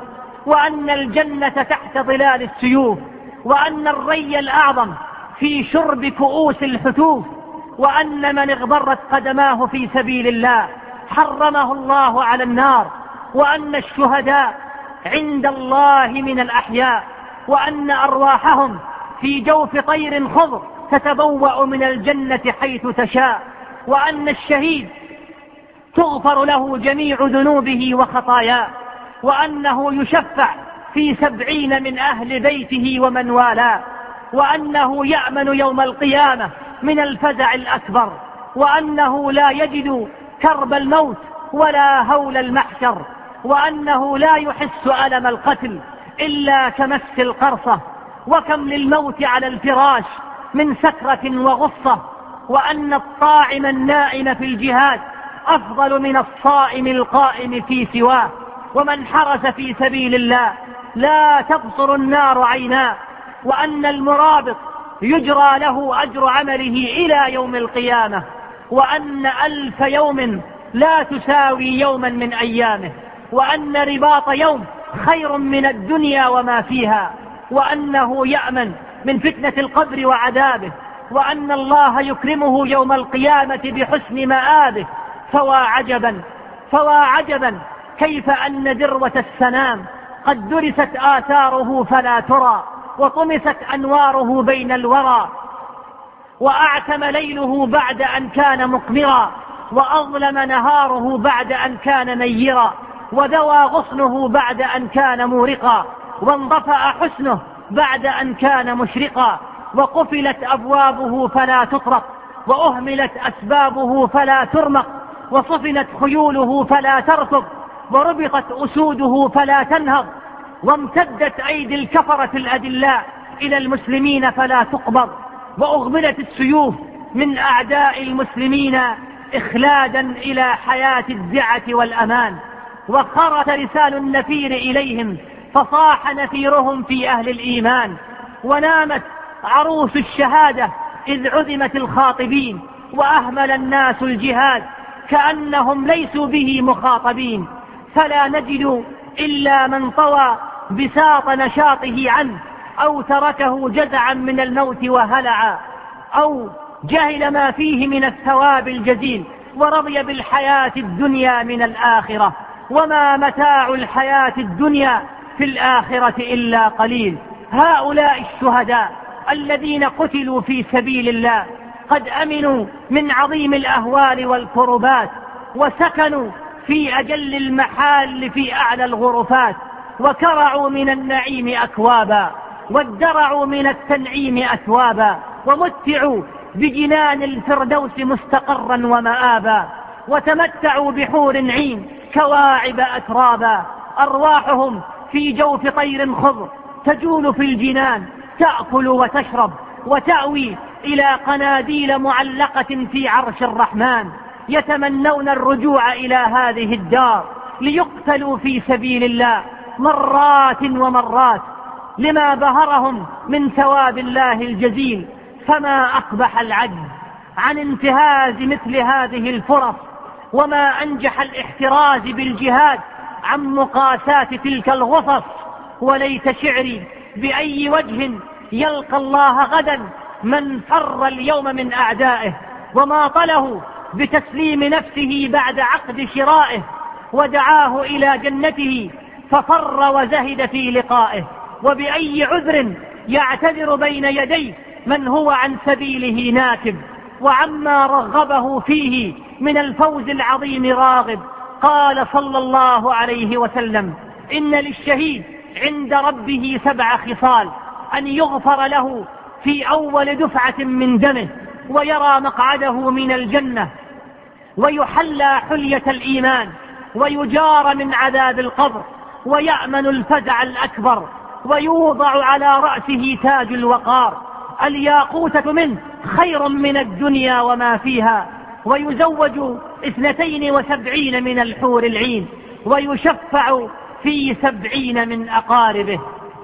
وأن الجنة تحت ظلال السيوف وأن الري الأعظم في شرب كؤوس الحتوف وأن من اغبرت قدماه في سبيل الله حرمه الله على النار وأن الشهداء عند الله من الأحياء وأن أرواحهم في جوف طير خضر تتبوأ من الجنة حيث تشاء وأن الشهيد تغفر له جميع ذنوبه وخطاياه وأنه يشفع في سبعين من أهل بيته ومن والاه وأنه يأمن يوم القيامة من الفزع الأكبر وأنه لا يجد كرب الموت ولا هول المحشر. وأنه لا يحس ألم القتل إلا كمس القرصة وكم للموت على الفراش من سكرة وغصة وأن الطاعم النائم في الجهاد أفضل من الصائم القائم في سواه ومن حرس في سبيل الله لا تبصر النار عيناه وأن المرابط يجرى له أجر عمله إلى يوم القيامة وأن ألف يوم لا تساوي يوما من أيامه وأن رباط يوم خير من الدنيا وما فيها وأنه يأمن من فتنة القبر وعذابه وأن الله يكرمه يوم القيامة بحسن مآبه. فوا عجبا فوا عجبا كيف أن ذروة السنام قد درست آثاره فلا ترى وطمست أنواره بين الورى. وأعتم ليله بعد أن كان مقمرا وأظلم نهاره بعد أن كان نيرا وذوى غصنه بعد أن كان مورقا وانضفأ حسنه بعد أن كان مشرقا وقفلت أبوابه فلا تطرق وأهملت أسبابه فلا ترمق وصفنت خيوله فلا تركض وربطت أسوده فلا تنهض وامتدت أيدي الكفرة الأدلاء إلى المسلمين فلا تقبض وأغملت السيوف من أعداء المسلمين إخلادا إلى حياة الدعة والأمان. وخرت رسال النفير إليهم فصاح نفيرهم في أهل الإيمان ونامت عروس الشهادة إذ عدمت الخاطبين وأهمل الناس الجهاد كأنهم ليسوا به مخاطبين فلا نجد إلا من طوى بساط نشاطه عنه أو تركه جزعا من الموت وهلعا أو جهل ما فيه من الثواب الجزيل ورضي بالحياة الدنيا من الآخرة. وما متاع الحياة الدنيا في الآخرة إلا قليل. هؤلاء الشهداء الذين قتلوا في سبيل الله قد أمنوا من عظيم الأهوال والكربات وسكنوا في أجل المحال في أعلى الغرفات وكرعوا من النعيم أكوابا وادرعوا من التنعيم أثوابا ومتعوا بجنان الفردوس مستقرا ومآبا وتمتعوا بحور عين كواعب أترابا أرواحهم في جوف طير خضر تجول في الجنان تأكل وتشرب وتأوي إلى قناديل معلقة في عرش الرحمن يتمنون الرجوع إلى هذه الدار ليقتلوا في سبيل الله مرات ومرات لما بهرهم من ثواب الله الجزيل فما أقبح العجز عن انتهاز مثل هذه الفرص وما أنجح الاحتراز بالجهاد عن مقاسات تلك الغصص وليت شعري بأي وجه يلقى الله غدا من فر اليوم من أعدائه وماطله بتسليم نفسه بعد عقد شرائه ودعاه إلى جنته ففر وزهد في لقائه وبأي عذر يعتذر بين يديه من هو عن سبيله ناكب وعما رغبه فيه من الفوز العظيم راغب. قال صلى الله عليه وسلم إن للشهيد عند ربه سبع خصال أن يغفر له في أول دفعة من دمه ويرى مقعده من الجنة ويحلى حلية الإيمان ويجار من عذاب القبر ويأمن الفزع الأكبر ويوضع على رأسه تاج الوقار. الياقوتة منه خير من الدنيا وما فيها ويزوج اثنتين وسبعين من الحور العين ويشفع في سبعين من أقاربه.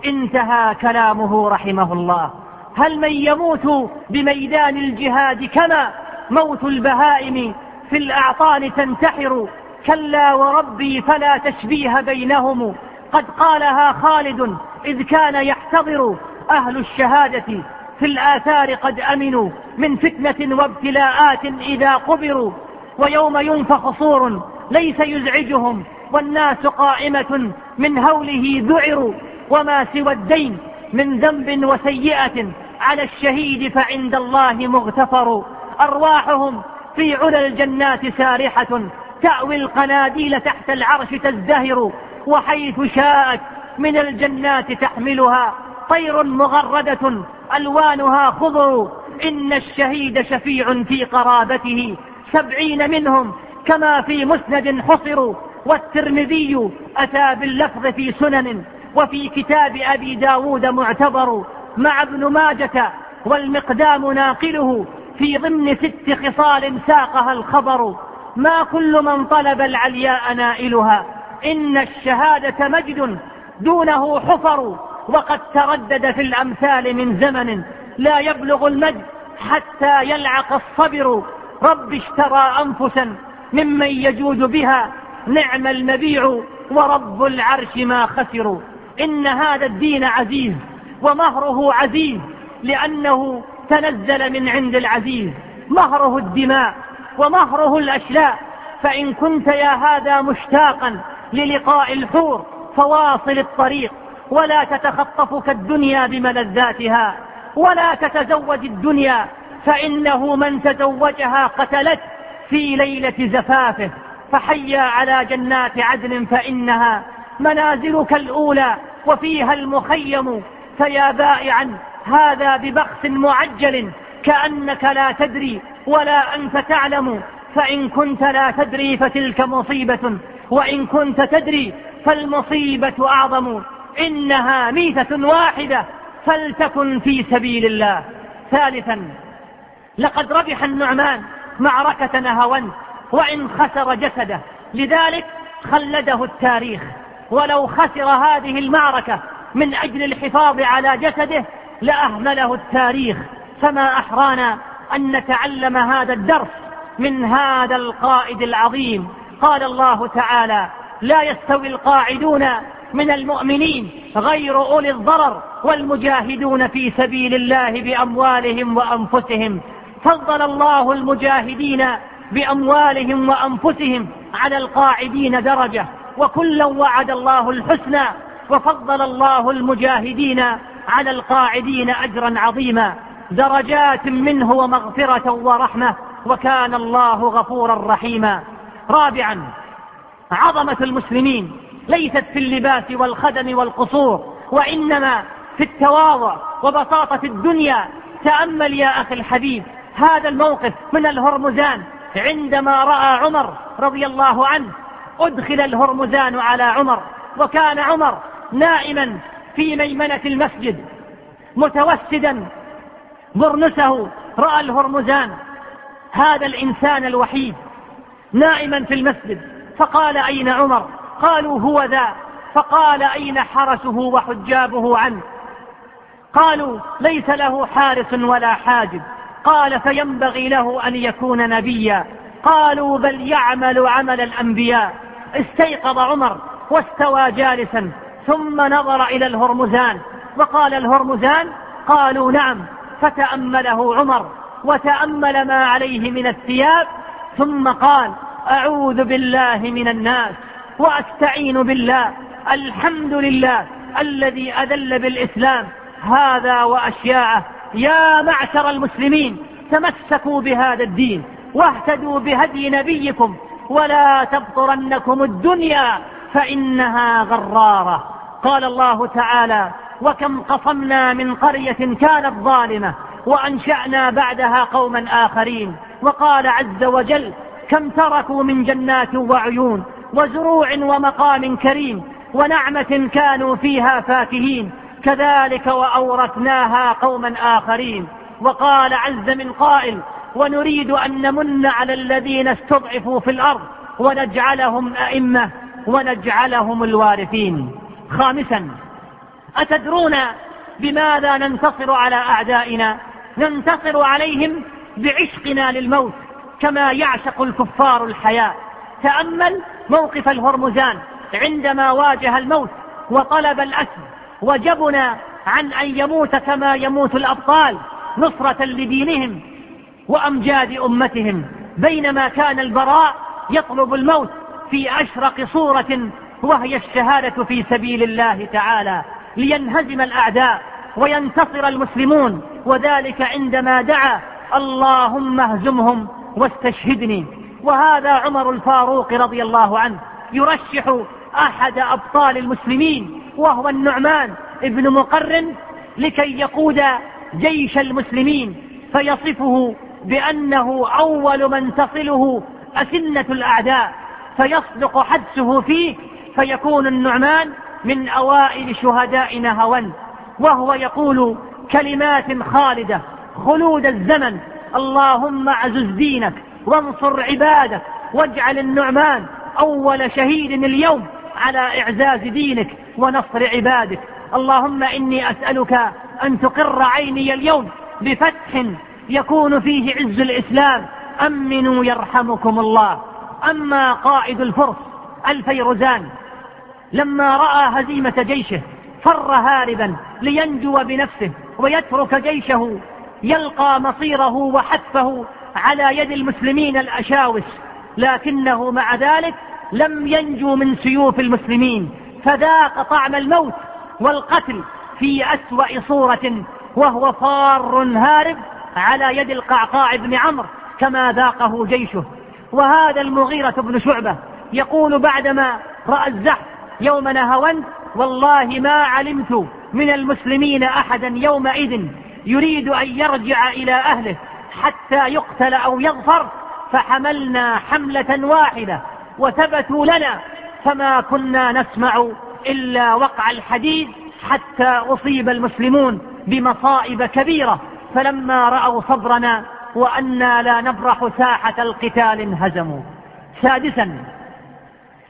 انتهى كلامه رحمه الله. هل من يموت بميدان الجهاد كما موت البهائم في الأعطان تنتحر؟ كلا وربي فلا تشبيه بينهم. قد قالها خالد إذ كان يحتضر أهل الشهادة. في الآثار قد أمنوا من فتنة وابتلاءات إذا قبروا ويوم ينفخ صور ليس يزعجهم والناس قائمة من هوله ذعروا وما سوى الدين من ذنب وسيئة على الشهيد فعند الله مغتفر. أرواحهم في علا الجنات سارحة تأوي القناديل تحت العرش تزدهر وحيث شاءت من الجنات تحملها. طير مغردة ألوانها خضر. إن الشهيد شفيع في قرابته. سبعين منهم كما في مسند حصروا والترمذي أتى باللفظ في سنن. وفي كتاب أبي داود معتبر. مع ابن ماجة. والمقدام ناقله. في ضمن ست خصال ساقها الخبر. ما كل من طلب العلياء نائلها. إن الشهادة مجد. دونه حفر. وقد تردد في الأمثال من زمن لا يبلغ المجد حتى يلعق الصبر. رب اشترى أنفسا ممن يجود بها نعم المبيع ورب العرش ما خسروا إن هذا الدين عزيز ومهره عزيز لأنه تنزل من عند العزيز. مهره الدماء ومهره الأشلاء. فإن كنت يا هذا مشتاقا للقاء الحور فواصل الطريق. ولا تتخطفك الدنيا بملذاتها ولا تتزوج الدنيا فإنه من تزوجها قتلت في ليلة زفافه فحيا على جنات عدن فإنها منازلك الأولى وفيها المخيم فيا بائعا هذا ببخس معجل كأنك لا تدري ولا أنت تعلم فإن كنت لا تدري فتلك مصيبة وإن كنت تدري فالمصيبة أعظم إنها ميتة واحدة فلتكن في سبيل الله. ثالثا لقد ربح النعمان معركة نهوند وإن خسر جسده. لذلك خلده التاريخ. ولو خسر هذه المعركة من أجل الحفاظ على جسده لأهمله التاريخ. فما أحرانا أن نتعلم هذا الدرس من هذا القائد العظيم. قال الله تعالى لا يستوي القاعدون من المؤمنين غير أولي الضرر والمجاهدون في سبيل الله بأموالهم وأنفسهم. فضل الله المجاهدين بأموالهم وأنفسهم على القاعدين درجة وكلا وعد الله الحسنى وفضل الله المجاهدين على القاعدين أجرا عظيما. درجات منه ومغفرة ورحمة وكان الله غفورا رحيما. رابعا عظمة المسلمين. ليست في اللباس والخدم والقصور وإنما في التواضع وبساطة الدنيا. تأمل يا أخي الحبيب هذا الموقف من الهرمزان. عندما رأى عمر رضي الله عنه أدخل الهرمزان على عمر وكان عمر نائما في ميمنة المسجد متوسدا برنسه رأى الهرمزان. هذا الإنسان الوحيد نائما في المسجد. فقال أين عمر؟ قالوا هو ذا. فقال أين حرسه وحجابه عنه؟ قالوا ليس له حارس ولا حاجب. قال فينبغي له أن يكون نبيا. قالوا بل يعمل عمل الأنبياء. استيقظ عمر واستوى جالسا. ثم نظر إلى الهرمزان. وقال الهرمزان قالوا نعم فتأمله عمر وتأمل ما عليه من الثياب. ثم قال أعوذ بالله من الناس. وأستعين بالله. الحمد لله الذي أذل بالإسلام. هذا وأشياعه يا معشر المسلمين تمسكوا بهذا الدين. واهتدوا بهدي نبيكم. ولا تبطرنكم الدنيا فإنها غرارة. قال الله تعالى وكم قصمنا من قرية كانت ظالمة وأنشأنا بعدها قوما آخرين. وقال عز وجل كم تركوا من جنات وعيون وزروع ومقام كريم ونعمة كانوا فيها فاكهين. كذلك وأورثناها قوما آخرين. وقال عز من قائل ونريد أن نمن على الذين استضعفوا في الأرض ونجعلهم أئمة ونجعلهم الوارثين. خامسا أتدرون بماذا ننتصر على أعدائنا؟ ننتصر عليهم بعشقنا للموت كما يعشق الكفار الحياة. تأمل موقف الهرمزان عندما واجه الموت وطلب الأسد وجبن عن أن يموت كما يموت الأبطال نصرة لدينهم وأمجاد أمتهم بينما كان البراء يطلب الموت في أشرق صورة وهي الشهادة في سبيل الله تعالى لينهزم الأعداء وينتصر المسلمون وذلك عندما دعا اللهم اهزمهم واستشهدني وهذا عمر الفاروق رضي الله عنه يرشح أحد أبطال المسلمين وهو النعمان ابن مقرن لكي يقود جيش المسلمين فيصفه بأنه أول من تصله أسنة الأعداء فيصدق حدسه فيه فيكون النعمان من أوائل شهداء نهوند وهو يقول كلمات خالدة خلود الزمن اللهم أعزز دينك وانصر عبادك واجعل النعمان أول شهيد اليوم على إعزاز دينك ونصر عبادك. اللهم إني أسألك أن تقر عيني اليوم بفتح يكون فيه عز الإسلام. أمنوا يرحمكم الله. أما قائد الفرس الفيروزان لما رأى هزيمة جيشه فر هاربا لينجو بنفسه ويترك جيشه يلقى مصيره وحتفه على يد المسلمين الأشاوس لكنه مع ذلك لم ينجو من سيوف المسلمين فذاق طعم الموت والقتل في أسوأ صورة وهو فار هارب على يد القعقاع بن عمرو كما ذاقه جيشه. وهذا المغيرة بن شعبة يقول بعدما رأى الزحف يوم نهوند والله ما علمت من المسلمين أحدا يومئذ يريد أن يرجع إلى أهله. حتى يقتل أو يظفر فحملنا حملة واحدة وثبتوا لنا فما كنا نسمع إلا وقع الحديد حتى أصيب المسلمون بمصائب كبيرة. فلما رأوا صبرنا وأنا لا نبرح ساحة القتال انهزموا. سادسا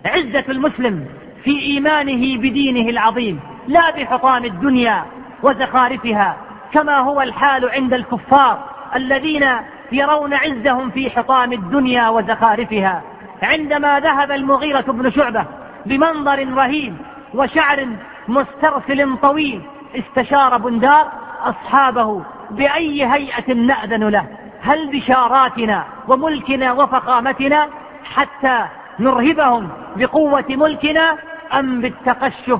عزة المسلم في إيمانه بدينه العظيم لا بحطام الدنيا وزخارفها كما هو الحال عند الكفار. الذين يرون عزهم في حطام الدنيا وزخارفها. عندما ذهب المغيرة بن شعبة بمنظر رهيب وشعر مسترسل طويل استشار بندار أصحابه بأي هيئة نأذن له. هل بشاراتنا وملكنا وفقامتنا حتى نرهبهم بقوة ملكنا أم بالتقشف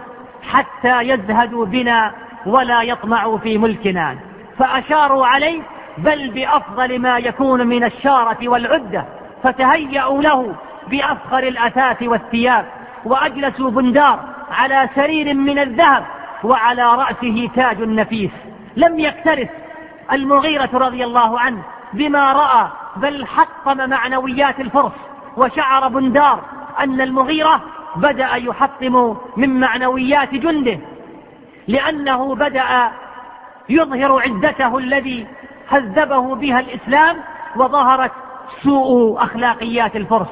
حتى يزهدوا بنا ولا يطمعوا في ملكنا؟ فأشاروا عليه بل بأفضل ما يكون من الشارة والعدة فتهيأوا له بأفخر الأثاث والثياب وأجلسوا بندار على سرير من الذهب وعلى رأسه تاج نفيس لم يكترث المغيرة رضي الله عنه بما رأى بل حطم معنويات الفرس وشعر بندار أن المغيرة بدأ يحطم من معنويات جنده لأنه بدأ يظهر عزته الذي هذبه بها الإسلام وظهرت سوء أخلاقيات الفرس.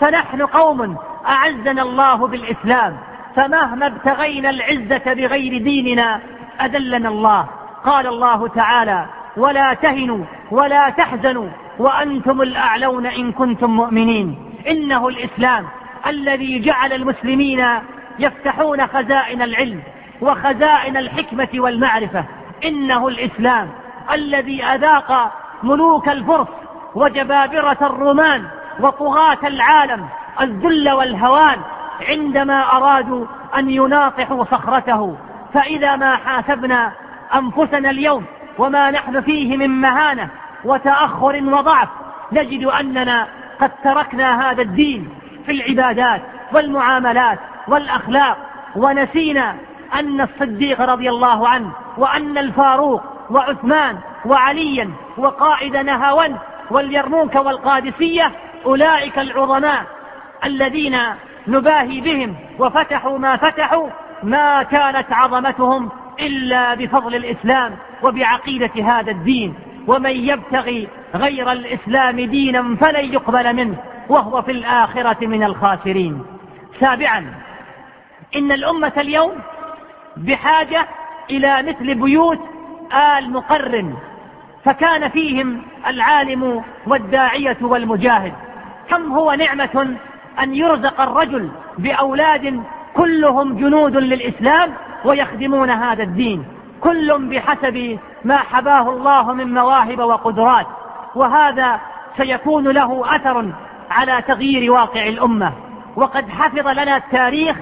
فنحن قوم أعزنا الله بالإسلام فمهما ابتغينا العزة بغير ديننا أذلنا الله. قال الله تعالى ولا تهنوا ولا تحزنوا وأنتم الأعلون إن كنتم مؤمنين. إنه الإسلام الذي جعل المسلمين يفتحون خزائن العلم وخزائن الحكمة والمعرفة. إنه الإسلام الذي أذاق ملوك الفرس وجبابرة الرومان وطغاة العالم الذل والهوان عندما أرادوا أن يناطحوا صخرته. فإذا ما حاسبنا أنفسنا اليوم وما نحن فيه من مهانة وتأخر وضعف نجد أننا قد تركنا هذا الدين في العبادات والمعاملات والأخلاق. ونسينا أن الصديق رضي الله عنه وأن الفاروق وعثمان وعليا وقائد نهاوند واليرموك والقادسية أولئك العظماء الذين نباهي بهم وفتحوا ما فتحوا ما كانت عظمتهم إلا بفضل الإسلام وبعقيدة هذا الدين. ومن يبتغي غير الإسلام دينا فلن يقبل منه وهو في الآخرة من الخاسرين. سابعا إن الأمة اليوم بحاجة إلى مثل بيوت آل مقرن فكان فيهم العالم والداعية والمجاهد. كم هو نعمة أن يرزق الرجل بأولاد كلهم جنود للإسلام ويخدمون هذا الدين. كل بحسب ما حباه الله من مواهب وقدرات. وهذا سيكون له أثر على تغيير واقع الأمة. وقد حفظ لنا التاريخ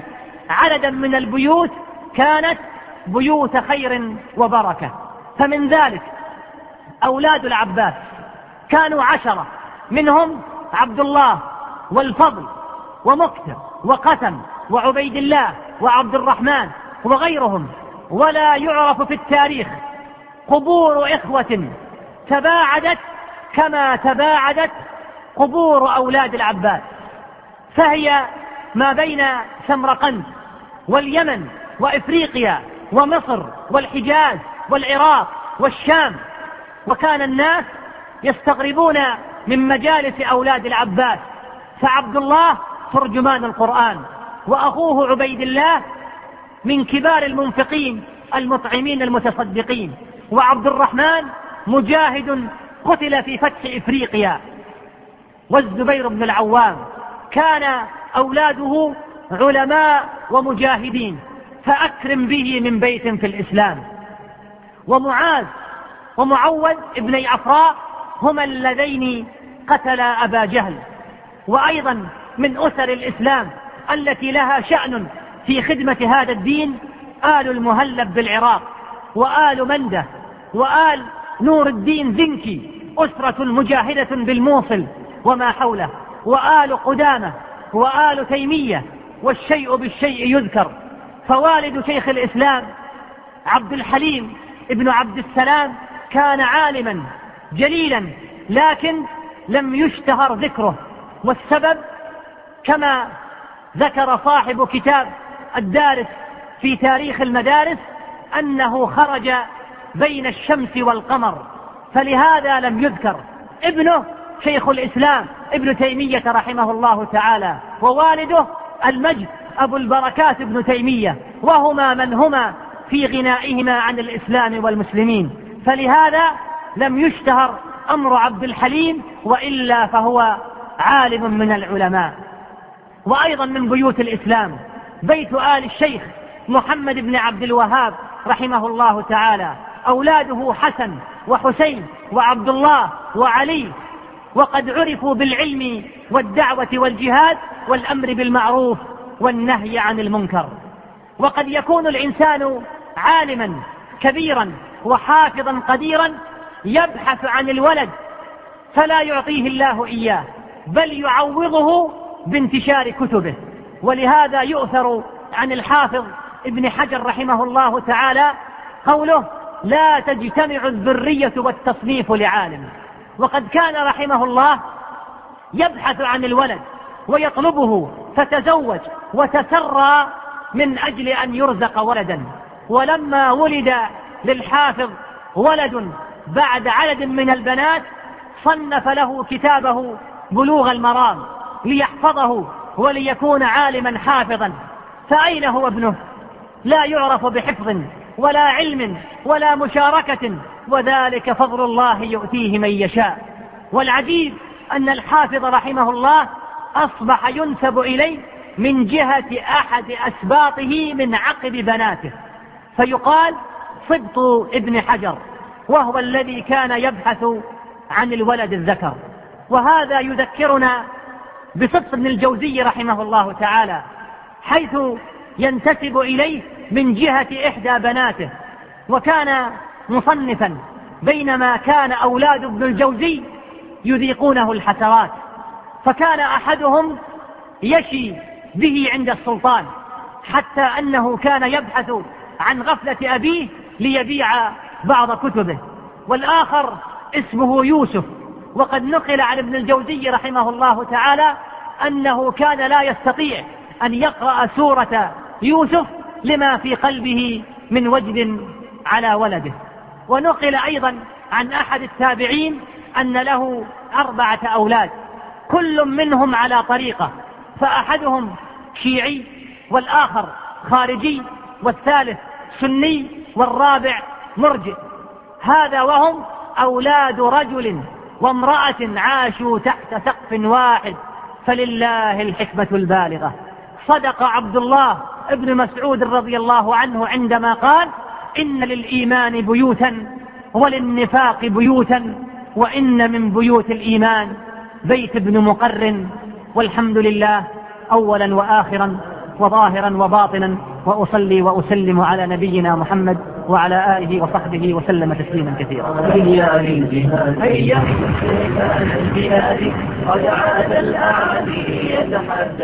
عددا من البيوت كانت بيوت خير وبركة. فمن ذلك أولاد العباس كانوا عشرة منهم عبد الله والفضل ومكتر وقسم وعبيد الله وعبد الرحمن وغيرهم. ولا يعرف في التاريخ قبور إخوة تباعدت كما تباعدت قبور أولاد العباس. فهي ما بين سمرقند واليمن وإفريقيا ومصر والحجاز والعراق والشام وكان الناس يستغربون من مجالس أولاد العباس. فعبد الله ترجمان القرآن وأخوه عبيد الله من كبار المنفقين المطعمين المتصدقين. وعبد الرحمن مجاهد قتل في فتح إفريقيا. والزبير بن العوام كان أولاده علماء ومجاهدين. فأكرم به من بيت في الإسلام. ومعاذ ومعوذ ابني عفراء هما اللذين قتلا أبا جهل وأيضا من أسر الإسلام التي لها شأن في خدمة هذا الدين آل المهلب بالعراق وآل منده وآل نور الدين زنكي أسرة مجاهدة بالموصل وما حوله وآل قدامة وآل تيمية والشيء بالشيء يذكر. فوالد شيخ الإسلام عبد الحليم ابن عبد السلام كان عالما جليلا لكن لم يشتهر ذكره. والسبب كما ذكر صاحب كتاب الدارس في تاريخ المدارس أنه خرج بين الشمس والقمر فلهذا لم يذكر. ابنه شيخ الإسلام ابن تيمية رحمه الله تعالى ووالده المجد أبو البركات ابن تيمية وهما من هما في غنائهما عن الإسلام والمسلمين. فلهذا لم يشتهر أمر عبد الحليم وإلا فهو عالم من العلماء. وأيضا من بيوت الإسلام. بيت آل الشيخ محمد بن عبد الوهاب رحمه الله تعالى. أولاده حسن وحسين وعبد الله وعلي. وقد عرفوا بالعلم والدعوة والجهاد والأمر بالمعروف والنهي عن المنكر. وقد يكون الإنسان عالما كبيرا وحافظا قديرا يبحث عن الولد فلا يعطيه الله إياه بل يعوضه بانتشار كتبه. ولهذا يؤثر عن الحافظ ابن حجر رحمه الله تعالى قوله لا تجتمع الذرية والتصنيف لعالم وقد كان رحمه الله يبحث عن الولد ويطلبه فتزوج وتسرى من أجل أن يرزق ولدا. ولما ولد للحافظ ولد بعد عدد من البنات صنف له كتابه بلوغ المرام ليحفظه وليكون عالما حافظا. فأين هو ابنه؟ لا يعرف بحفظ ولا علم ولا مشاركة وذلك فضل الله يؤتيه من يشاء. والعجيب أن الحافظ رحمه الله أصبح ينسب إليه من جهة أحد أسباطه من عقب بناته. فيقال صبط ابن حجر وهو الذي كان يبحث عن الولد الذكر. وهذا يذكرنا بصدق ابن الجوزي رحمه الله تعالى حيث ينتسب إليه من جهة إحدى بناته. وكان مصنفا بينما كان أولاد ابن الجوزي يذيقونه الحسرات. فكان أحدهم يشي به عند السلطان حتى أنه كان يبحث عن غفلة أبيه ليبيع بعض كتبه. والآخر اسمه يوسف. وقد نقل عن ابن الجوزي رحمه الله تعالى أنه كان لا يستطيع أن يقرأ سورة يوسف لما في قلبه من وجد على ولده. ونقل أيضا عن أحد التابعين أن له أربعة أولاد. كل منهم على طريقة فأحدهم شيعي والآخر خارجي والثالث سني والرابع مرجئ. هذا وهم أولاد رجل وامرأة عاشوا تحت سقف واحد فلله الحكمة البالغة. صدق عبد الله ابن مسعود رضي الله عنه عندما قال إن للإيمان بيوتا وللنفاق بيوتا وإن من بيوت الإيمان بيت ابن مقر والحمد لله أولا وآخرا. وظاهرا وباطنا وأصلي وأسلم على نبينا محمد وعلى آله وصحبه وسلم تسليما كثيرا.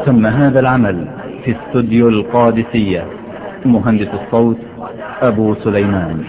تم هذا العمل في استوديو القادسية مهندس الصوت أبو سليمان.